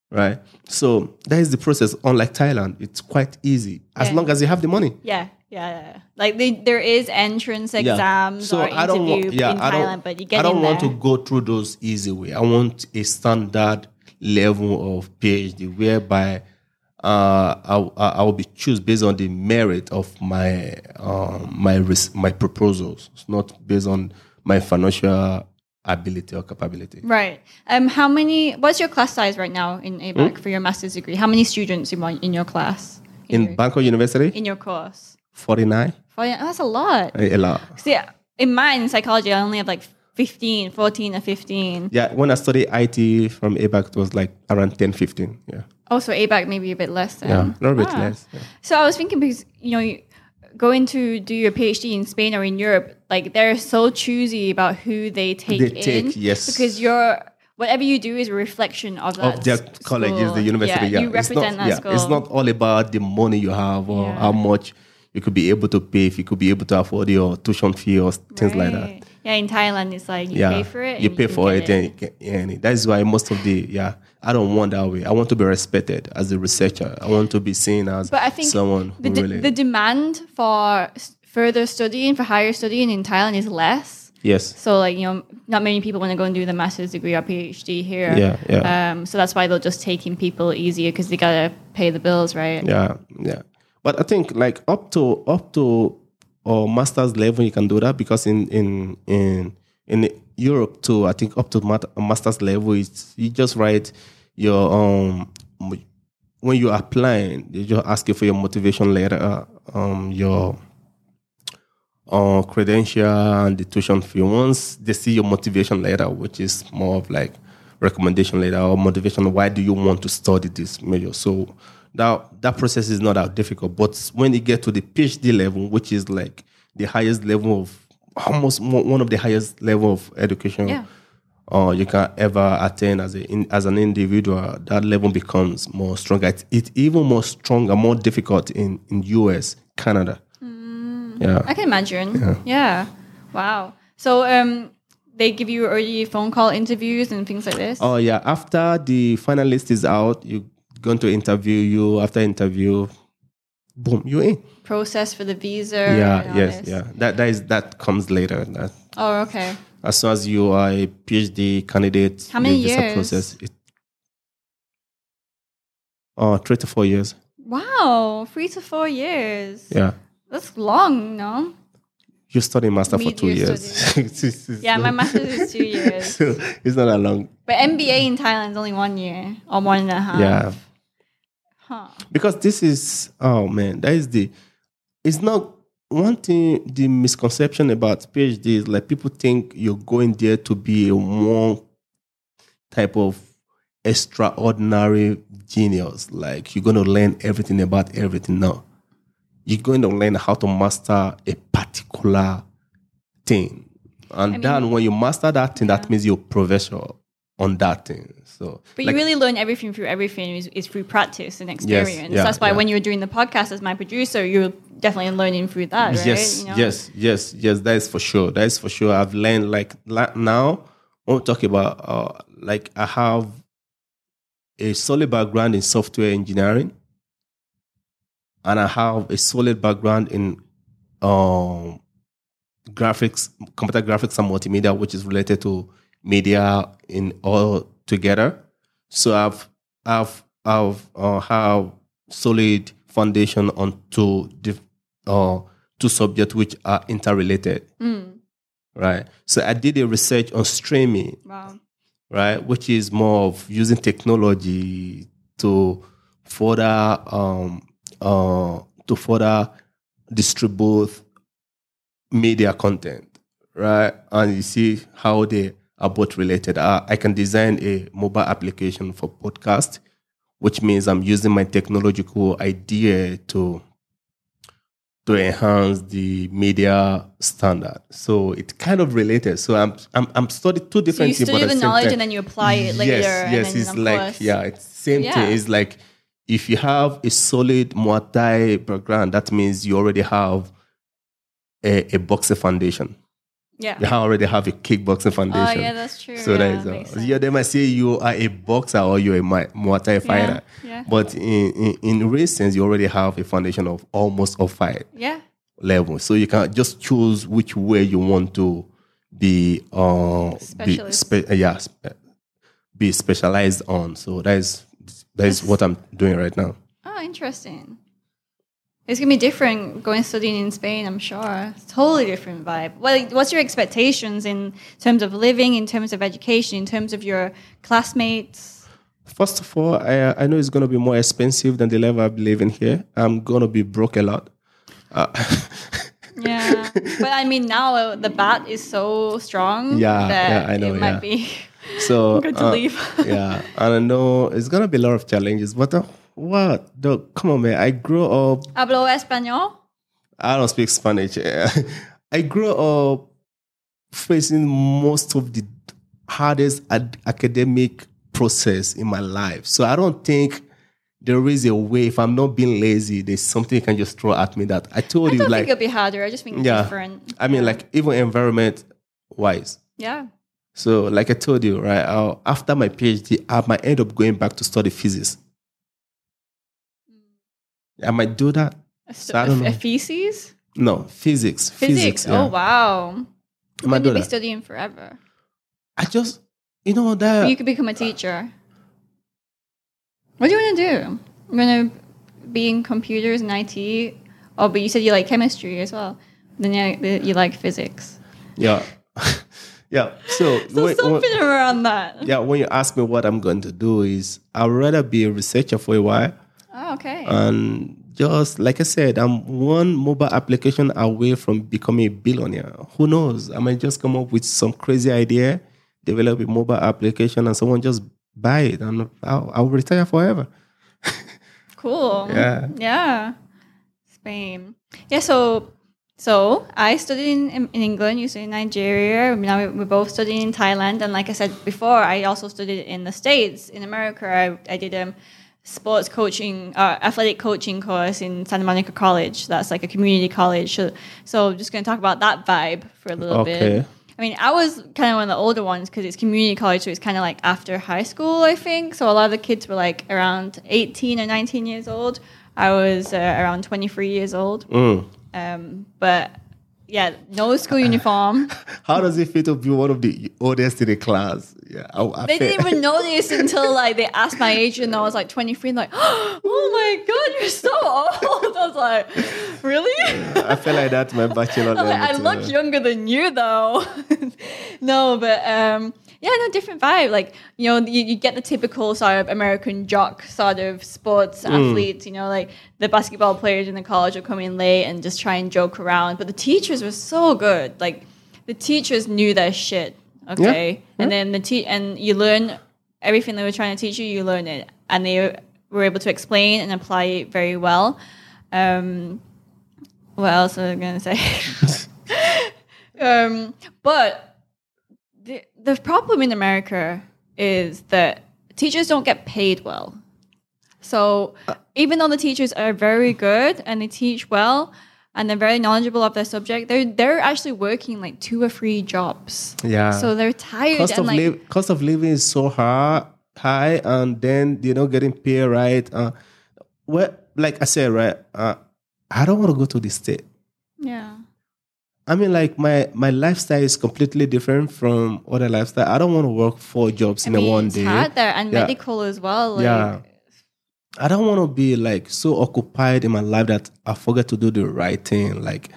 B: right? So that is the process. Unlike Thailand, it's quite easy as
A: Yeah.
B: long as you have the money.
A: Yeah, yeah, yeah. Like they, there is entrance exams or
B: I don't
A: interview
B: want, yeah,
A: in
B: I
A: Thailand, but you get
B: I don't want
A: there.
B: to go through those easy way. I want a standard level of PhD whereby uh, I, I I will be choose based on the merit of my um, my res- my proposals, It's not based on my financial ability or capability.
A: Right. Um, how many? What's your class size right now in ABAC
B: Hmm?
A: for your master's degree? How many students in, in your class?
B: In
A: your,
B: Bangkok University,
A: in your course?
B: Forty nine.
A: yeah, that's a lot.
B: a lot.
A: See, in mine in psychology, I only have like 15, 14 or 15.
B: Yeah, when I studied IT from ABAC, it was like around 10, 15. Yeah.
A: Also, ABAC maybe a bit less then.
B: Yeah, a little bit
A: Ah.
B: less. Yeah.
A: So I was thinking because you know, going to do your PhD in Spain or in Europe, like they're so choosy about who they take
B: They
A: in.
B: take, yes.
A: Because you're whatever you do is a reflection of that
B: Of their colleges, the university. Yeah,
A: you
B: it's
A: represent
B: not,
A: that
B: yeah,
A: school.
B: It's not all about the money you have or
A: Yeah.
B: how much you could be able to pay, if you could be able to afford your tuition fee or things like that.
A: Yeah, in Thailand, it's like you
B: yeah,
A: pay for it.
B: You pay
A: can
B: for it, and, you and that's why most of the yeah, I don't want that way. I want to be respected as a researcher. I want to be seen as
A: But I think
B: someone
A: the,
B: really
A: the demand for further studying, for higher studying in Thailand is less.
B: yes,
A: So, like, you know, not many people want to go and do the master's degree or PhD here.
B: Yeah, yeah.
A: Um, so that's why they'll just take in people easier because they got to pay the bills, right?
B: yeah, yeah. But I think like up to up to or master's level, you can do that because in in in in Europe too, I think up to master's level, it's you just write your um when you're applying, they just ask you for your motivation letter, um, your uh, credential and the tuition fee. Once they see your motivation letter, which is more of like recommendation letter or motivation, why do you want to study this major? So that that process is not that difficult. But when you get to the PhD level, which is like the highest level of almost one of the highest level of education
A: Yeah.
B: uh, you can ever attain as a in, as an individual, that level becomes more stronger. It's, it's even more stronger, more difficult in in US, Canada. Yeah.
A: I can imagine. Yeah. Wow. So, um, they give you early phone call interviews and things like this?
B: Oh yeah. After the final list is out, you going to interview you. After interview, boom, you in.
A: Process for the visa?
B: Yeah. Yes. Yeah. That that is that comes later. That
A: Oh, okay.
B: as soon as you are a PhD candidate,
A: How many years?
B: process. It, uh, three to four years.
A: Wow. Three to four years.
B: Yeah.
A: That's long, no?
B: You study master for two years. *laughs* It's- it's
A: Yeah, my master is two *laughs* years.
B: so it's not that long.
A: But MBA in Thailand is only one year or one and a half.
B: Yeah.
A: Huh.
B: Because this is oh man, that is the it's not one thing the misconception about PhD is like people think you're going there to be a one type of extraordinary genius. Like you're gonna learn everything about everything. No. You're going to learn how to master a particular thing. And
A: mean-
B: then when you master that thing, that means you're professor on that thing. So
A: But
B: like-
A: you really learn everything through everything is, is through practice and experience.
B: yeah,
A: That's why
B: yeah.
A: when you were doing the podcast as my producer, you're definitely learning through that, right?
B: Yes,
A: You know?
B: yes, yes, yes. That is for sure. That is for sure. I've learned like now. When we talk about uh, like I have a solid background in software engineering, and I have a solid background in um, graphics, computer graphics, and multimedia, which is related to media in all together. So I've I've I've uh, have solid foundation on two uh, two subjects which are interrelated,
A: Mm.
B: right? So I did a research on streaming,
A: Wow.
B: right, which is more of using technology to further um, uh, to further distribute media content, right? And you see how they are both related. Uh, I can design a mobile application for podcast, which means I'm using my technological idea to to enhance the media standard. So it's kind of related. So I'm I'm, I'm studying two different So you
A: study the knowledge
B: time-
A: and then you apply it later.
B: Yes, yes, it's like
A: course-
B: yeah, it's same
A: Yeah.
B: thing. It's like if you have a solid Muay Thai background, that means you already have a, a boxing foundation.
A: Yeah.
B: You already have a kickboxing foundation.
A: Oh, yeah, that's true.
B: So
A: yeah,
B: that is
A: makes
B: uh, yeah. They might say you are a boxer or you're a Muay Thai fighter,
A: yeah.
B: but in, in in real you already have a foundation of almost of fight
A: Yeah.
B: level. So you can just choose which way you want to be uh be
A: Specialist.
B: spe- uh, yeah spe- be specialized on. So that is that is
A: That's-
B: what I'm doing right now.
A: Oh, interesting. It's gonna be different going studying in Spain. I'm sure. It's totally different vibe. Well, what's your expectations in terms of living, in terms of education, in terms of your classmates?
B: First of all, I I know it's gonna be more expensive than the level I'm living here. I'm gonna be broke a lot. Uh, *laughs*
A: Yeah, but I mean now uh, the baht is so strong.
B: Yeah,
A: that
B: yeah, I know,
A: It might
B: yeah.
A: be
B: So *laughs*
A: good to
B: uh,
A: leave. *laughs*
B: yeah, and I know it's gonna be a lot of challenges, but uh, what? The, come on, man! I grew up.
A: Hablo español.
B: I don't speak Spanish. *laughs* I grew up facing most of the hardest ad- academic process in my life. So I don't think there is a way. If I'm not being lazy, there's something you can just throw at me that I told
A: I
B: you.
A: don't
B: like,
A: think it'll be harder. I just think
B: yeah,
A: different.
B: I mean, like even environment wise.
A: yeah.
B: So, like I told you, right? i after my PhD, I might end up going back to study physics. I might do that.
A: So,
B: I don't
A: a, a
B: know.
A: feces?
B: No, physics.
A: Physics.
B: yeah.
A: Oh wow.
B: I might do
A: be
B: that.
A: studying forever.
B: I just, you know, that.
A: You could become a teacher. What do you want to do? You want to be in computers and IT? Oh, but you said you like chemistry as well. Then you, you like physics.
B: yeah. *laughs* yeah. So, *laughs*
A: So
B: when- when-
A: something around that.
B: yeah, when you ask me what I'm going to do, is I'd rather be a researcher for a while.
A: Oh, okay.
B: And just like I said, I'm one mobile application away from becoming a billionaire. Who knows? I might just come up with some crazy idea, develop a mobile application, and someone just buy it, and I'll, I'll retire forever. *laughs*
A: Cool.
B: Yeah.
A: Yeah. Spain. Yeah. So, so I studied in, in, England. You studied in Nigeria. Now we, we both studied in Thailand. And like I said before, I also studied in the States. In America, I, I did um, sports coaching, uh, athletic coaching course in Santa Monica College. That's like a community college. So, so I'm just going to talk about that vibe for a little
B: Okay.
A: bit. I mean, I was kind of one of the older ones because it's community college, so it's kind of like after high school, I think. So a lot of the kids were like around 18 or 19 years old. I was uh, around 23 years old.
B: Mm.
A: Um, but yeah, no school uniform. *laughs*
B: How does it feel to be one of the oldest in the class? Yeah, I, I
A: They didn't even *laughs* notice until like they asked my age, and I was like 23, and like, *gasps* oh my god, you're so old. I was like, really?
B: I feel like that my bachelor *laughs*
A: I'm like, I look younger than you though. no, but um, yeah, no different vibe. Like you know, you, you get the typical sort of American jock sort of sports
B: Hmm.
A: athletes. You know, like the basketball players in the college will come in late and just try and joke around. But the teachers were so good. Like the teachers knew their shit. Okay, and then the te- and you learn everything they were trying to teach you. You learn it, and they were able to explain and apply it very well. Um, what else was I going to say? *laughs* *laughs* um, but the, problem in America is that teachers don't get paid well. So even though the teachers are very good and they teach well and they're very knowledgeable of their subject, they're they're actually working like two or three jobs.
B: Yeah.
A: So they're tired
B: cost
A: and
B: of
A: like
B: live, cost of living is so high, high, and then you know getting paid right. Uh, well, like I said, right, uh, I don't want to go to the state.
A: yeah.
B: I mean, like my my lifestyle is completely different from other lifestyle. I don't want to work four jobs
A: I
B: in
A: mean,
B: a one
A: it's
B: day.
A: hard there and
B: Yeah.
A: medical as well. Like,
B: Yeah. I don't want to be like so occupied in my life that I forget to do the right thing. Like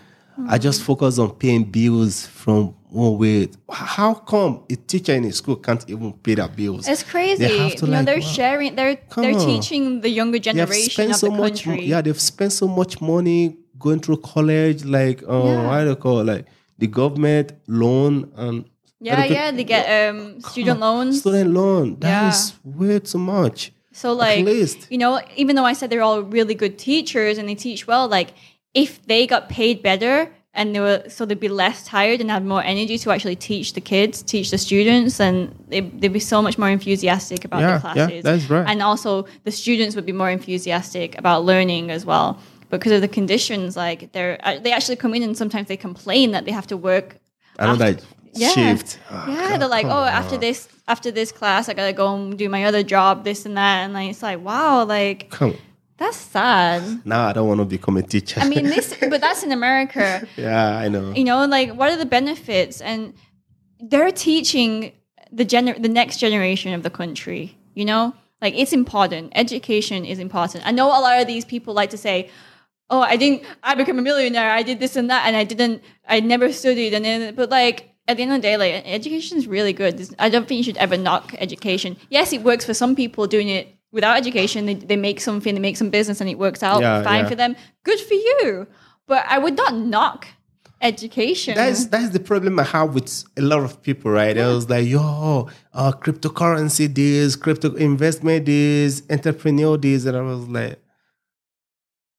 B: I just
A: Mm.
B: focus on paying bills from one way. How come a teacher in a school can't even pay their bills?
A: It's crazy.
B: They have to,
A: you know, they're
B: wow.
A: sharing. They're they're
B: on.
A: teaching the younger generation
B: spent
A: of
B: so
A: the
B: much.
A: country.
B: Yeah, they've spent so much money going through college. Like, oh,
A: Yeah.
B: what do you call it? like the government loan and
A: yeah, yeah. They get um, student loans.
B: student loan. That
A: Yeah.
B: is way too much.
A: So like,
B: least.
A: you know, even though I said they're all really good teachers and they teach well, like if they got paid better and they were so they'd be less tired and have more energy to actually teach the kids, teach the students, and they, they'd be so much more enthusiastic about
B: Yeah,
A: the
B: yeah,
A: classes.
B: that's right.
A: And also the students would be more enthusiastic about learning as well. Because of the conditions, like they're uh, they actually come in and sometimes they complain that they have to work
B: I don't
A: yeah.
B: shift. Ah,
A: yeah,
B: come-
A: they're like, oh, after this, after this class, I gotta go and do my other job, this and that, and like, it's like, wow, like
B: Come.
A: that's sad.
B: Now I don't want to become a teacher.
A: I mean, this, but that's in America. *laughs*
B: yeah, I know.
A: You know, like, what are the benefits? And they're teaching the gener- the next generation of the country. You know, like it's important. Education is important. I know a lot of these people like to say, "Oh, I didn't. I became a millionaire. I did this and that, and I didn't. I never studied." And then, but like at the end of the day, like education is really good. I don't think you should ever knock education. Yes, it works for some people doing it without education. They, they make something, they make some business, and it works out
B: Yeah,
A: fine
B: yeah.
A: for them. Good for you. But I would not knock education.
B: That's that's the problem I have with a lot of people, right? I was like, yo, uh, cryptocurrency this, crypto investment this, entrepreneur this, and I was like,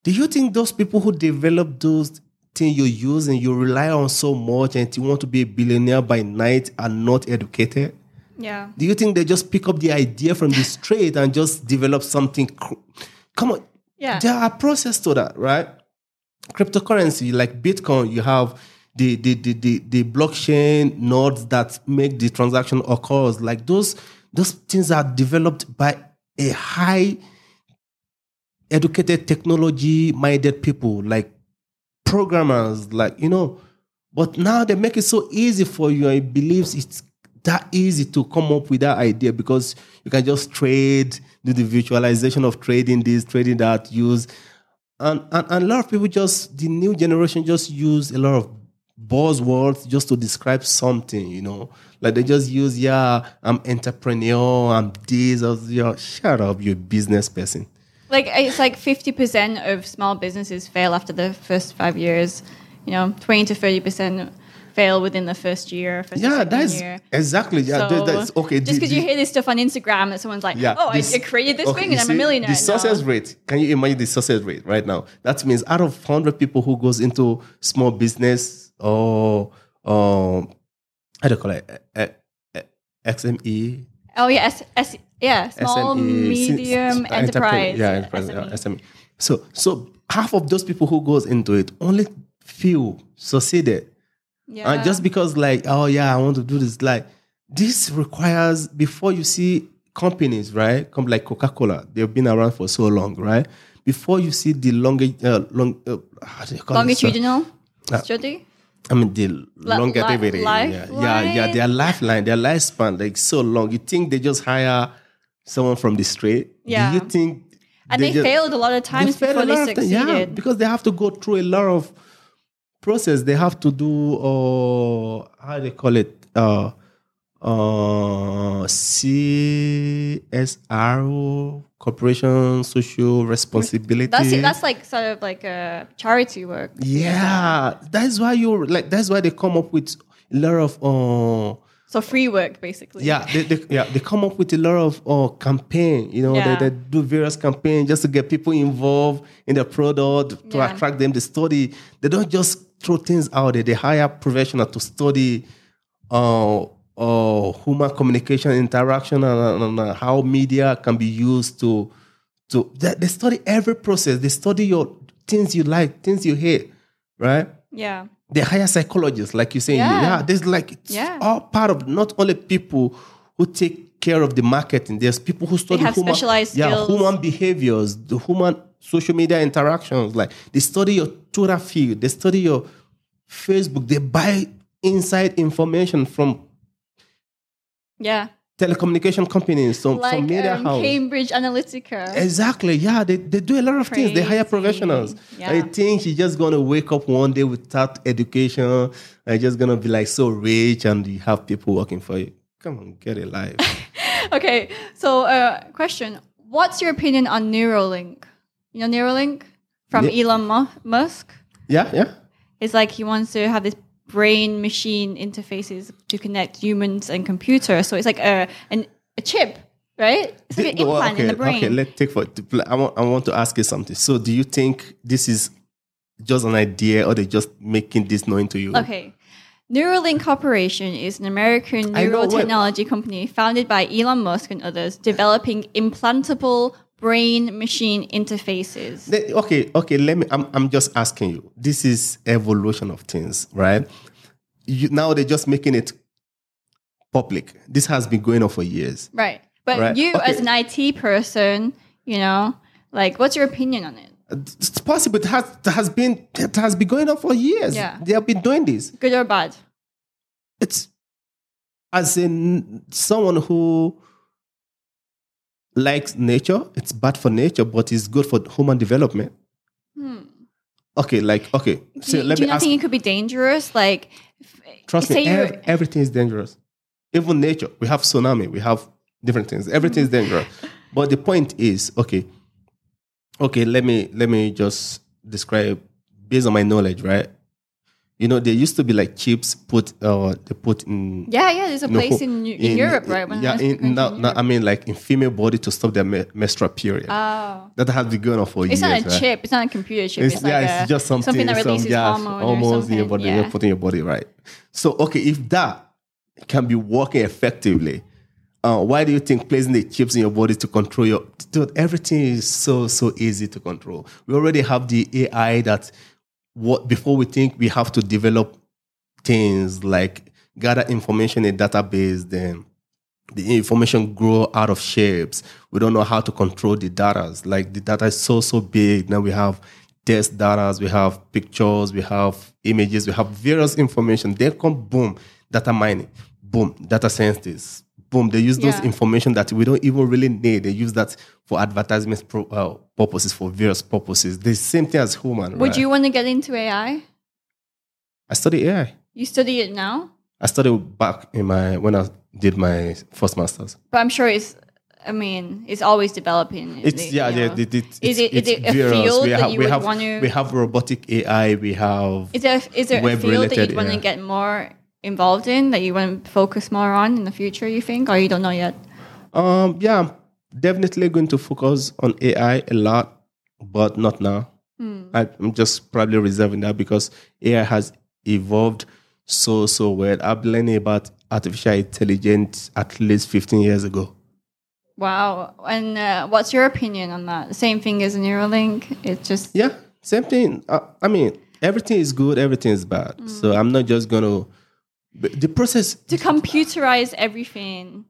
B: do you think those people who develop those things you use and you rely on so much and you want to be a billionaire by night are not educated?
A: yeah.
B: Do you think they just pick up the idea from the street and just develop something? Come on,
A: Yeah.
B: there are process to that, right? Cryptocurrency like Bitcoin, you have the the the the, the blockchain nodes that make the transaction occurs. Like those those things are developed by a high educated technology minded people like programmers like you know but now they make it so easy for you. I believe it's that easy to come up with that idea because you can just trade do the visualization of trading this trading that use and, and, and a lot of people just the new generation just use a lot of buzzwords just to describe something you know? Like they just use yeah i'm entrepreneur i'm this or yeah, shut up you business person
A: Like it's like fifty percent of small businesses fail after the first five years. You know, twenty to thirty percent fail within the first year. First
B: yeah that's
A: year.
B: exactly yeah
A: So
B: that's okay
A: Just because you hear this stuff on Instagram that someone's like,
B: Yeah,
A: "Oh,
B: this-
A: I, I created this
B: okay,
A: thing and I'm a millionaire."
B: The success
A: No.
B: rate. Can you imagine the success rate right now? That means out of hundred people who goes into small business or um, how do you call it? XME,
A: Oh yeah, S, S, yeah, small,
B: SME,
A: medium,
B: s-
A: enterprise.
B: Yeah, enterprise, yeah,
A: SME.
B: SME. So, so half of those people who goes into it, only few succeeded.
A: Yeah.
B: And just because, like, oh yeah, I want to do this, like, this requires before you see companies, right? Come like Coca Cola, they've been around for so long, right? Before you see the longer, uh, long, uh, how do you call it,
A: longitudinal
B: Uh,
A: study.
B: I mean the longevity.
A: li-
B: yeah, yeah, yeah. Their lifeline, their lifespan, like so long. You think they just hire someone from the street?
A: Yeah.
B: Do you think?
A: And they,
B: just-
A: failed a lot of times
B: fail
A: before they succeeded.
B: Yeah, because they have to go through a lot of process. They have to do, uh, how do they call it? Uh, uh, CSR, corporation social responsibility.
A: That's. That's like sort of like a charity work.
B: yeah, that's why you like. That's why they come up with a lot of. Uh,
A: So free work, basically.
B: yeah, they, they, yeah, they come up with a lot of uh, campaign. You know,
A: Yeah.
B: they, they do various campaigns just to get people involved in the product to
A: Yeah.
B: attract them to study. They don't just throw things out there. They hire professionals to study uh, uh, human communication, interaction, and, and, and how media can be used to to. They, they study every process. They study your things you like, things you hate, right?
A: Yeah.
B: they hire psychologists, like you say.
A: Yeah.
B: Yeah, there's like it's
A: Yeah.
B: all part of not only people who take care of the marketing. There's people who study human, yeah,
A: skills.
B: human behaviors, the human social media interactions. Like they study your Twitter feed, they study your Facebook. They buy inside information from
A: Yeah.
B: telecommunication companies, some,
A: Like
B: some media
A: um,
B: house.
A: Cambridge Analytica.
B: Exactly. Yeah, they, they do a lot of things. They hire professionals.
A: Yeah.
B: I think she's just gonna wake up one day without education and just gonna be like so rich and you have people working for you. Come on, get a life. *laughs*
A: Okay. So, uh, question: What's your opinion on Neuralink? You know Neuralink from
B: Ne-
A: Elon Musk.
B: yeah, yeah.
A: It's like he wants to have this brain machine interfaces to connect humans and computers. So it's like a an, a chip, right? It's like an
B: Well,
A: implant
B: okay,
A: in the brain.
B: okay. Let's take for. I want. I want to ask you something. So, do you think this is just an idea, or they're just making this known to you?
A: Okay. Neuralink Corporation is an American neurotechnology company founded by Elon Musk and others, developing implantable brain machine interfaces.
B: Okay, okay. Let me. I'm. I'm just asking you. This is evolution of things, right? You, now they're just making it public. This has been going on for years.
A: Right. But
B: Right,
A: you,
B: okay.
A: as an IT person, you know, like, what's your opinion on it?
B: Uh, it's possible. It has, it has been. It has been going on for years.
A: Yeah.
B: They have been doing this.
A: Good or bad?
B: It's as in someone who likes nature. It's bad for nature, but it's good for human development. Hmm. Okay, like okay. So
A: do you,
B: let
A: do
B: me
A: not
B: ask.
A: think it could be dangerous? Like,
B: Trust me, ev- everything is dangerous. Even nature, we have tsunami, we have different things. Everything is dangerous. *laughs* But the point is, okay, okay. Let me let me just describe based on my knowledge, right? You know, there used to be like chips put uh they put in
A: Yeah, yeah. There's a place in, in, Europe, right? When I
B: yeah, in, no, I mean like in female body to stop their me- menstrual period.
A: Oh.
B: that has been going on for
A: It's
B: years.
A: It's not a
B: right?
A: chip. It's not a computer chip.
B: It's,
A: It's, like
B: yeah,
A: a,
B: it's just something, something
A: that
B: some
A: releases hormone
B: hormones
A: or
B: in your body,
A: yeah.
B: you put in your body, right? So, okay, if that can be working effectively, uh, why do you think placing the chips in your body to control your dude, everything is so so easy to control. We already have the AI that what before we think we have to develop things like gather information in a database, then the information grow out of shapes. We don't know how to control the data. Like the data is so so big. Now we have test data, we have pictures, we have images, we have various information. Then come boom, data mining, boom, data scientists, boom. They use those
A: Yeah.
B: information that we don't even really need. They use that for advertisement pro, uh, purposes, for various purposes. The same thing as human.
A: Would
B: right?
A: you want to get into AI?
B: I study AI.
A: You study it now,
B: I studied back in my when I did my first masters.
A: but I'm sure it's. I mean, it's always developing.
B: It's
A: you
B: yeah, yeah. It, it, it's,
A: Is it- is
B: it's
A: it a
B: various.
A: field
B: we
A: that
B: have,
A: you
B: we
A: would
B: have,
A: want to-
B: We have robotic AI. We have
A: Is there is there a field that you'd want to get more involved in that you want to focus more on in the future? You think, or you don't know yet?
B: um yeah. I'm definitely going to focus on AI a lot, but not now.
A: Hmm.
B: I, I'm just probably reserving that because AI has evolved so so well. I've been learning about artificial intelligence at least 15 years ago.
A: Wow. And uh, what's your opinion on that? Same thing as Neuralink. It's just
B: Yeah, same thing. I, I mean, everything is good, everything is bad. So I'm not just gonna. but The process
A: to computerize everything.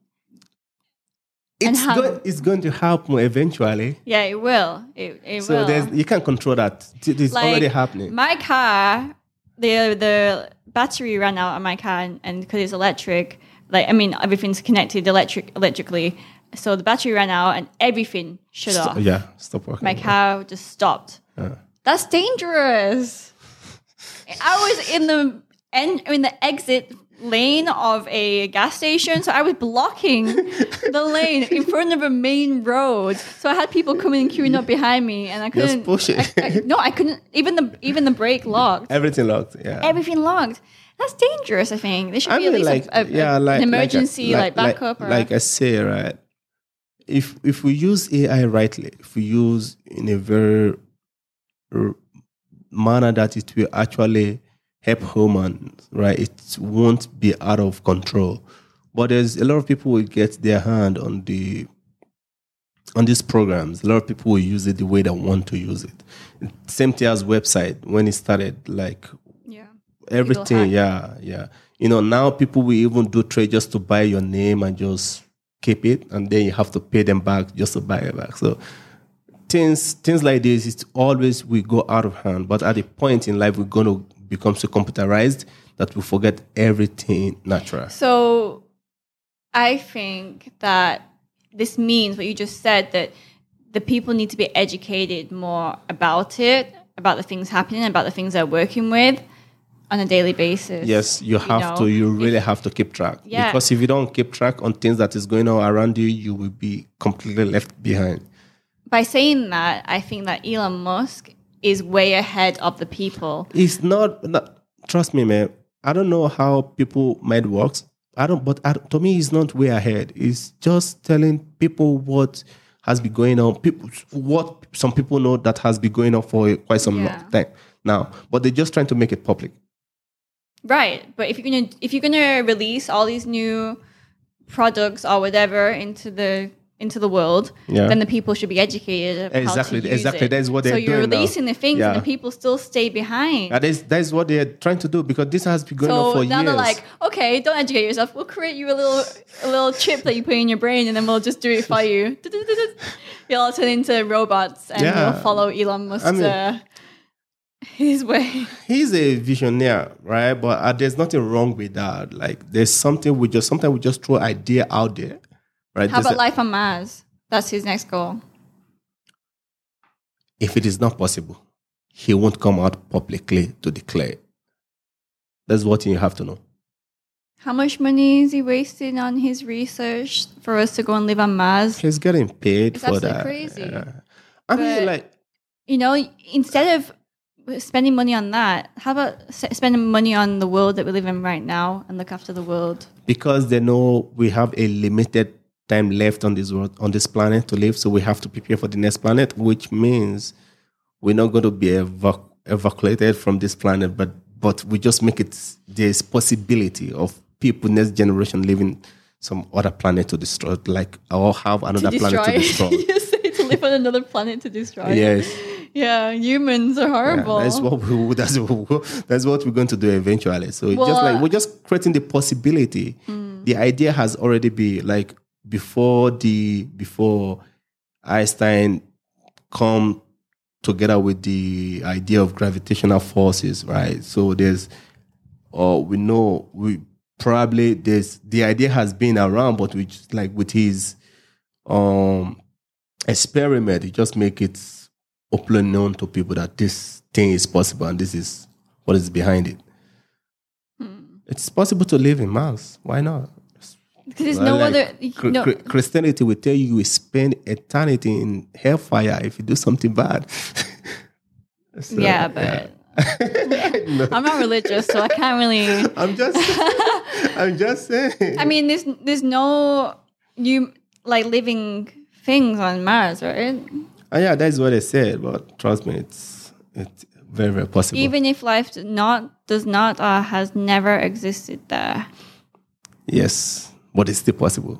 B: It's
A: how-
B: going, it's going to happen eventually.
A: Yeah, it will. It, it
B: So
A: will.
B: you can't control that. It's
A: Like,
B: already happening.
A: My car, the the battery ran out on my car, and because it's electric, like I mean everything's connected electric electrically. So the battery ran out, and everything shut off.
B: yeah, stop working.
A: My car just stopped. Uh. That's dangerous. I was in the end in the exit lane of a gas station, so I was blocking *laughs* the lane in front of a main road. So I had people coming and queuing up behind me, and I couldn't
B: push it.
A: I- I- no, I couldn't. Even the even the brake locked.
B: Everything locked. Yeah.
A: Everything locked. That's dangerous. I think there should
B: I
A: be at least
B: like,
A: a, a,
B: yeah, like
A: an
B: like a-
A: emergency like, backup. or,
B: like I say, right? If if we use AI rightly, if we use in a very manner that it will actually help humans, right? It won't be out of control. But there's a lot of people will get their hand on the on these programs. A lot of people will use it the way they want to use it. Same thing as website when it started, like
A: yeah.
B: everything yeah yeah you know now people will even do trade just to buy your name and just keep it and then you have to pay them back just to buy it back so things things like this it's always we go out of hand but at a point in life we're going to become so computerized that we forget everything natural
A: So I think that this means what you just said that the people need to be educated more about it, about the things happening, about the things they're working with on a daily basis.
B: yes you have
A: know,
B: to you really have to keep track
A: Yeah.
B: because if you don't keep track on things that is going on around you you will be completely left behind
A: By saying that, I think that Elon Musk is way ahead of the people.
B: It's not, not- trust me, man. I don't know how people mind works. I don't, but I, to me, it's not way ahead. It's just telling people what has been going on. People, what some people know that has been going on for quite some
A: Yeah.
B: long time now, but they're just trying to make it public.
A: Right. But if you're gonna if you're gonna release all these new products or whatever into the into the world,
B: Yeah.
A: then the people should be educated.
B: Exactly,
A: How to use
B: exactly.
A: It.
B: That is what they're doing.
A: So you're
B: doing now.
A: releasing the things,
B: Yeah.
A: and the people still stay behind.
B: That is that is what they're trying to do because this has been going on
A: so
B: for
A: now
B: years.
A: they're like, okay, don't educate yourself. We'll create you a little a little chip that you put in your brain, and then we'll just do it for you. *laughs* You'll all turn into robots, and
B: Yeah.
A: you'll follow Elon Musk's
B: I mean-
A: uh, his way.
B: he's a visionary, right? But uh, there's nothing wrong with that. Like there's something we just sometimes we just throw idea out there, right?
A: How
B: There's
A: about
B: a-
A: life on Mars? That's his next goal.
B: if it is not possible, he won't come out publicly to declare. That's what you have to know.
A: How much money is he wasting on his research for us to go and live on Mars?
B: He's getting paid
A: It's
B: for that.
A: crazy.
B: I mean, like,
A: You know, instead of spending money on that. How about spending money on the world that we live in right now and look after the world?
B: because they know we have a limited time left on this world on this planet to live so we have to prepare for the next planet which means we're not going to be evac- evacuated from this planet but but we just make it there's possibility of people next generation living some other planet to destroy like or have another planet to destroy *laughs*
A: you say to live on another planet to destroy.
B: yes
A: Yeah, humans are
B: Yeah,
A: horrible.
B: that's what we, that's what that's what we're going to do eventually. So it's just like we're just creating the possibility. Hmm. The idea has already been like before the before Einstein come together with the idea of gravitational forces, right? So there's or we know we probably there's the idea has been around, but we just like with his um experiment, he just make it openly known to people that this thing is possible and this is what is behind it. It's possible to live in Mars. Why not?
A: Because there's no
B: like,
A: other.
B: Christianity will tell you you will spend eternity in hellfire if you do something bad. *laughs* So,
A: yeah, but *laughs*
B: No,
A: I'm not religious, so I can't really. *laughs*
B: I'm just, I'm just saying.
A: I mean, there's there's no you like living things on Mars, right?
B: Uh, yeah, that's what I said. But trust me, it's it's very very possible.
A: Even if life does not does not or has never existed there.
B: yes, but it's still possible.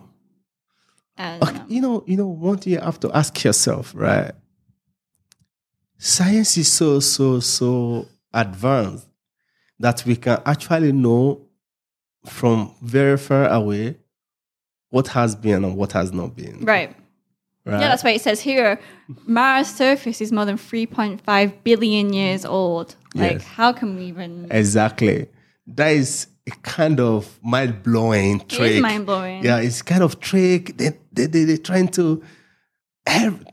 B: Okay, you know, you know, one thing you have to ask yourself, right? Science is so, so, so advanced that we can actually know from very far away what has been and what has not been.
A: right.
B: Right?
A: Yeah, that's why it says here Mars' surface is more than 3.5 billion years old. Like,
B: Yes.
A: how can we even.
B: exactly. That is kind of mind blowing trick.
A: is mind blowing.
B: Yeah, it's kind of trick. They, they, they, they're trying to.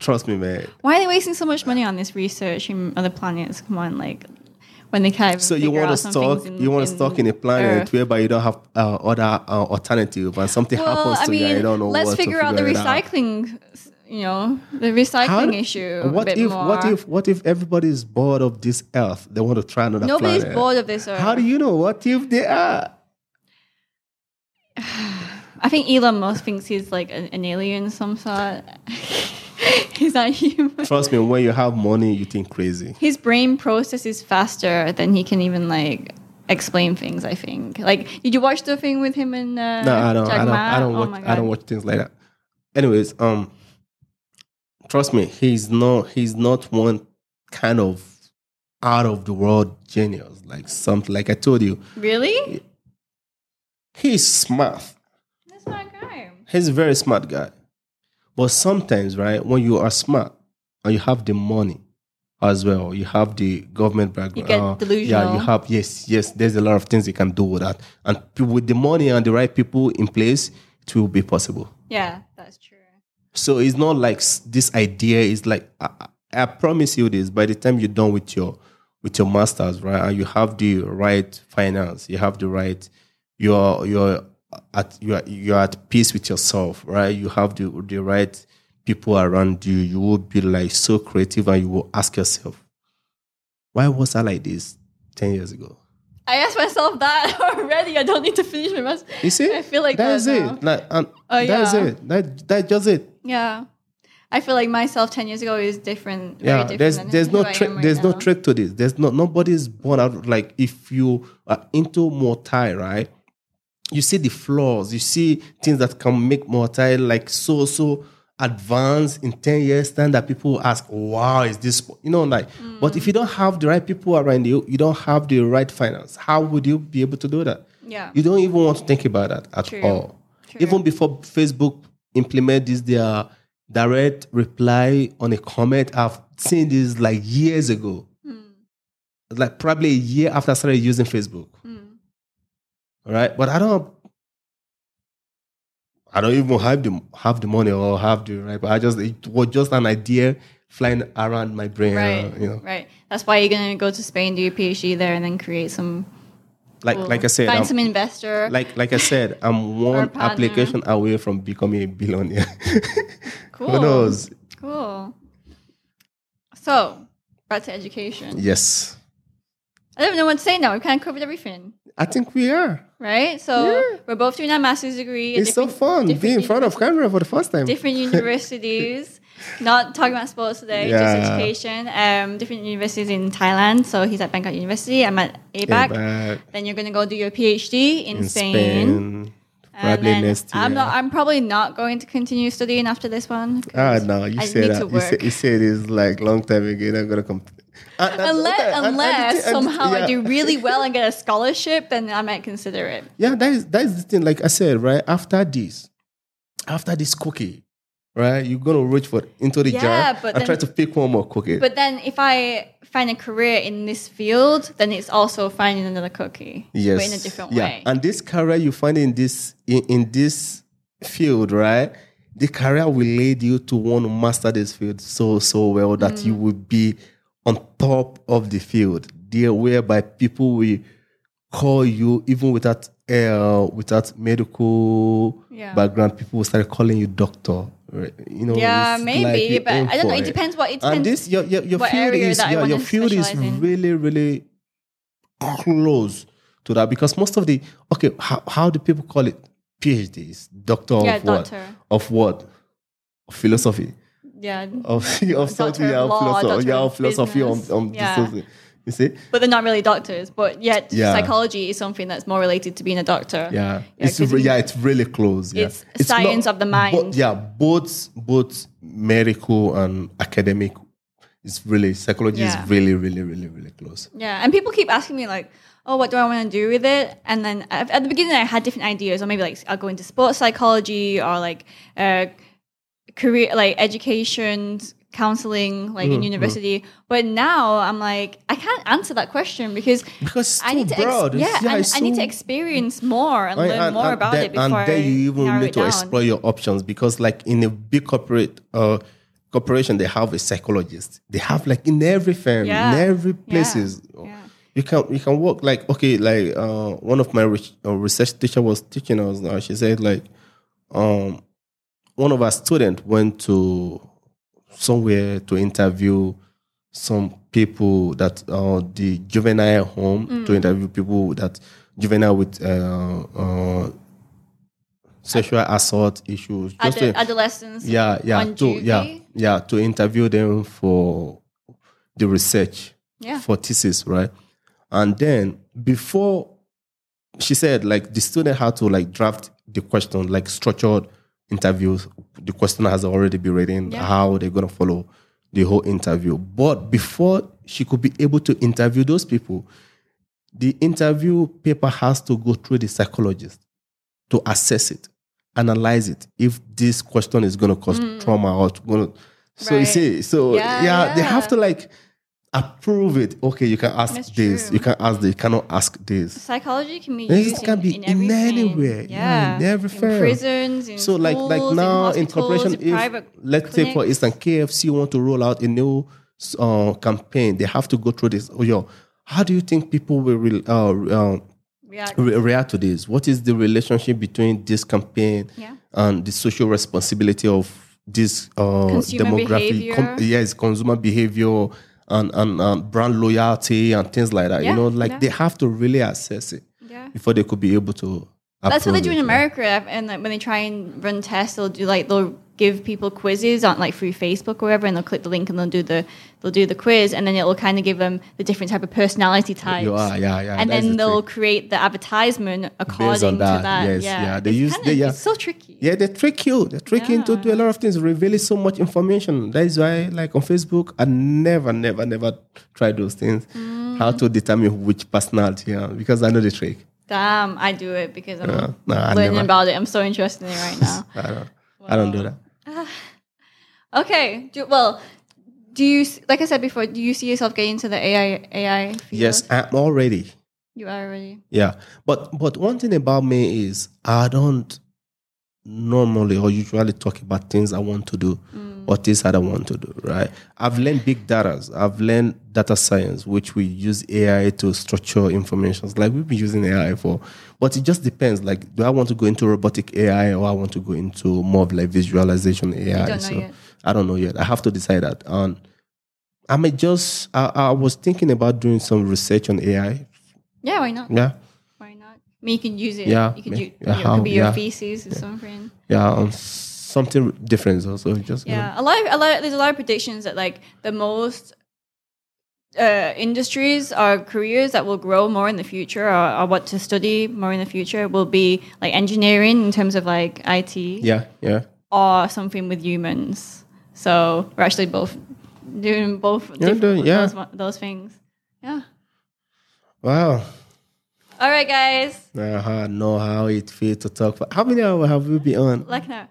B: Trust me, man.
A: Why are they wasting so much money on this research in other planets? Come on, like when they can't.
B: So you want to
A: in-
B: you want to
A: in
B: stock in a planet
A: Earth.
B: whereby you don't have uh, other uh, alternative and something
A: Well,
B: happens
A: I
B: to you and you
A: mean,
B: don't know
A: let's figure
B: to
A: out the
B: recycling out.
A: You know, the recycling issue. a
B: What
A: bit
B: if
A: more.
B: what if what if everybody is bored of this earth? They want to try another
A: nobody's
B: planet.
A: bored of this? Earth.
B: How do you know? What if they are? *sighs*
A: I think Elon Musk thinks he's like an, an alien some sort. *laughs* he's not human.
B: Trust me, when you have money, you think crazy.
A: His brain processes faster than he can even like explain things. I think. Like, did you watch the thing with him and uh,
B: No, I don't.
A: Jack
B: I don't. I don't
A: Oh
B: watch. I don't watch things like that. Anyways, um, trust me, he's not. He's not one kind of out of the world genius. Like something. Like I told you,
A: Really?
B: he's smart.
A: That's not a guy.
B: He's a very smart guy. But sometimes, right, when you are smart and you have the money as well, you have the government background.
A: get
B: uh, Yeah, you have, yes, yes, there's a lot of things you can do with that. And with the money and the right people in place, it will be possible.
A: Yeah, that's true.
B: So it's not like this idea is like, I, I promise you this, by the time you're done with your with your masters, right, and you have the right finance, you have the right, you're you're at you're you're at peace with yourself, right? You have the the right people around you. You will be like so creative, and you will ask yourself, why was I like this ten years ago?
A: I asked myself that *laughs* already. I don't need to finish my master.
B: You see,
A: I feel like
B: that's
A: that
B: it. Like, and
A: Oh,
B: that's
A: yeah.
B: it. That that's just it.
A: Yeah. I feel like myself 10 years ago is different. Very
B: yeah
A: different
B: there's there's no trick
A: right
B: there's no trick to this there's no nobody's born out like if you are into multi right you see the flaws you see things that can make multi like so so advanced in 10 years time that people ask wow is this you know like but if you don't have the right people around you you don't have the right finance how would you be able to do that?
A: Yeah.
B: you don't even want to think about that at
A: True.
B: all.
A: True.
B: even before facebook implement this their direct reply on a comment i've seen this like years ago. Hmm. Like probably a year after i started using facebook. Hmm. All right? But i don't i don't even have the have the money or have the right but i just it was just an idea flying around my brain
A: Right.
B: uh, you know
A: Right. That's why you're going to go to Spain, do your PhD there, and then create some.
B: like
A: cool-
B: like i said
A: find
B: I'm-
A: some investor.
B: like like I said, *laughs* I'm one application away from becoming a billionaire. *laughs*
A: cool.
B: Who knows?
A: Cool. So, back to education.
B: Yes.
A: I don't know what to say now. We kind of covered everything,
B: I think we are.
A: right? So
B: Yeah.
A: we're both doing our master's degree.
B: It's so fun being in front of camera for the first time.
A: different *laughs* universities. Not talking about sports today,
B: Yeah.
A: just education. Um, different universities in Thailand. So he's at Bangkok University. I'm at ABAC.
B: Back
A: Then you're gonna go do your PhD in,
B: in
A: Spain.
B: Spain. Probably next year.
A: I'm not. I'm probably not going to continue studying after this one.
B: Ah no, you
A: I
B: said that. You said, you it's like long time ago. I'm gonna come. And-
A: unless
B: okay, and- and the
A: unless somehow I do really well and get a *laughs* scholarship, then I might consider it.
B: Yeah, that is that is the thing. Like I said, right after this, after this cookie, right, you're gonna reach for into the
A: Yeah,
B: jar
A: but
B: and
A: then-
B: try to pick one more cookie.
A: But then if I find a career in this field, then it's also finding another cookie,
B: yes,
A: but in a different
B: yeah.
A: way.
B: And this career you find in this in, in this field, right? The career will lead you to want to master this field so so well that
A: Mm.
B: you will be on top of the field, there whereby people will call you even without uh, without medical
A: Yeah.
B: background. People will start calling you doctor. Right? You know,
A: yeah, maybe,
B: like
A: but I don't know. It depends what it depends.
B: and this your your, your field is
A: I
B: your,
A: want
B: your
A: to
B: field is really really close to that because most of the okay how, how do people call it PhDs doctor
A: Yeah,
B: of what of what philosophy
A: yeah,
B: of *laughs* of yeah,
A: law,
B: philosophy
A: doctor
B: yeah
A: of
B: of philosophy on, on
A: Yeah.
B: this you see
A: but they're not really doctors. But yet,
B: Yeah.
A: psychology is something that's more related to being a doctor.
B: yeah,
A: Yeah,
B: it's re- yeah it's really close yeah
A: It's science of the mind.
B: bo- yeah both both medical and academic it's really psychology
A: Yeah.
B: is really really really really close
A: Yeah, and people keep asking me like, "Oh, what do I want to do with it?" And then at at the beginning, I had different ideas, or maybe like I'll go into sports psychology or like uh, career, like education, counseling, like
B: Mm,
A: in university. But now I'm like, I can't answer that question because
B: because it's
A: I need to, ex- yeah,
B: It's-
A: and
B: it's
A: I need to experience more and learn
B: and-
A: more
B: and
A: about
B: then,
A: it before
B: and then you even need to explore your options because like in a big corporate uh corporation they have a psychologist they have like in every firm
A: Yeah.
B: in every places
A: Yeah.
B: you can you can work like okay like uh one of my re- uh, research teacher was teaching us now she said like um one of our students went to somewhere to interview some people that uh the juvenile home
A: Mm.
B: to interview people that juvenile with uh, uh sexual assault issues just to-
A: adolescents.
B: yeah yeah to yeah yeah to interview them for the research
A: Yeah.
B: for thesis right and then before she said like the student had to like draft the question like structured interviews the questioner has already been written
A: Yeah.
B: how they're going to follow the whole interview but before she could be able to interview those people the interview paper has to go through the psychologist to assess it, analyze it. If this question is going to cause trauma or going to, so you
A: Mm.
B: See, so
A: Yeah,
B: yeah, they have to like approve it. Okay, you can ask
A: That's
B: this,
A: true.
B: you can ask this, you cannot ask this.
A: Psychology can be used
B: can
A: in,
B: be
A: in,
B: in anywhere, yeah, in every firm.
A: prisons, in
B: So like like now
A: in,
B: in corporation, if let's say for
A: clinics.
B: instance KFC want to roll out a new uh, campaign, they have to go through this. Oh, yo, how do you think people will re- uh, uh,
A: react.
B: re- react to this? What is the relationship between this campaign
A: Yeah.
B: and the social responsibility of this uh,
A: Consumer
B: demographic?
A: behavior.
B: yes, consumer behavior and, and, and brand loyalty and things like that.
A: Yeah,
B: You know, like
A: yeah.
B: they have to really assess it
A: Yeah.
B: before they could be able to.
A: That's what they do in
B: yeah.
A: America, and like, when they try and run tests, they'll do like they'll give people quizzes on like through Facebook or whatever, and they'll click the link and they'll do the they'll do the quiz, and then it'll kind of give them the different type of personality types.
B: You are, yeah, yeah.
A: and then
B: the
A: they'll
B: trick.
A: create the advertisement according
B: that,
A: to that.
B: yes,
A: yeah,
B: yeah. They
A: It's
B: use-
A: kinda-
B: they- yeah.
A: It's so tricky.
B: Yeah, they trick you. They trick you into do a lot of things, revealing so much information. That is why, like on Facebook, I never, never, never try those things.
A: Mm.
B: How to determine which personality, yeah, because I know the trick.
A: Damn, I do it because I'm
B: Yeah. No,
A: learning about it. I'm so interested in it right now. *laughs*
B: I don't. I don't do that. *sighs*
A: Okay. Do, well, do you like I said before? Do you see yourself getting into the AI AI field?
B: Yes, I'm already.
A: you are already.
B: Yeah, but but one thing about me is I don't normally or usually talk about things I want to do mm. Or things I don't want to do. Right? I've learned big data. I've learned data science, which we use AI to structure information. Like we've been using AI for, but it just depends. Like, do I want to go into robotic AI or I want to go into more of like visualization AI?
A: know
B: so
A: yet.
B: I don't know yet. I have to decide that. And I may just. I, I was thinking about doing some research on AI.
A: Yeah, why not?
B: Yeah,
A: Why not? I mean, you can use it.
B: Yeah,
A: You can
B: yeah,
A: use
B: yeah,
A: it could be your thesis or something.
B: yeah, on something different also. Just
A: Yeah, a lot, of, a lot. There's a lot of predictions that like the most uh, industries or careers that will grow more in the future, or, or what to study more in the future, will be like engineering in terms of like IT,
B: yeah, yeah.
A: or something with humans. So we're actually both doing both different,
B: doing- yeah.
A: those, those things. Yeah.
B: Wow.
A: All right, guys.
B: I know how it feels to talk. For, how many hours have we been on?
A: Like now.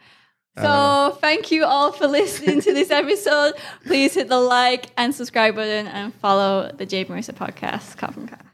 A: So thank you all for *laughs* listening to this episode. Please hit the like and subscribe button and follow the Jade Marrisa podcast. Cut from Cut.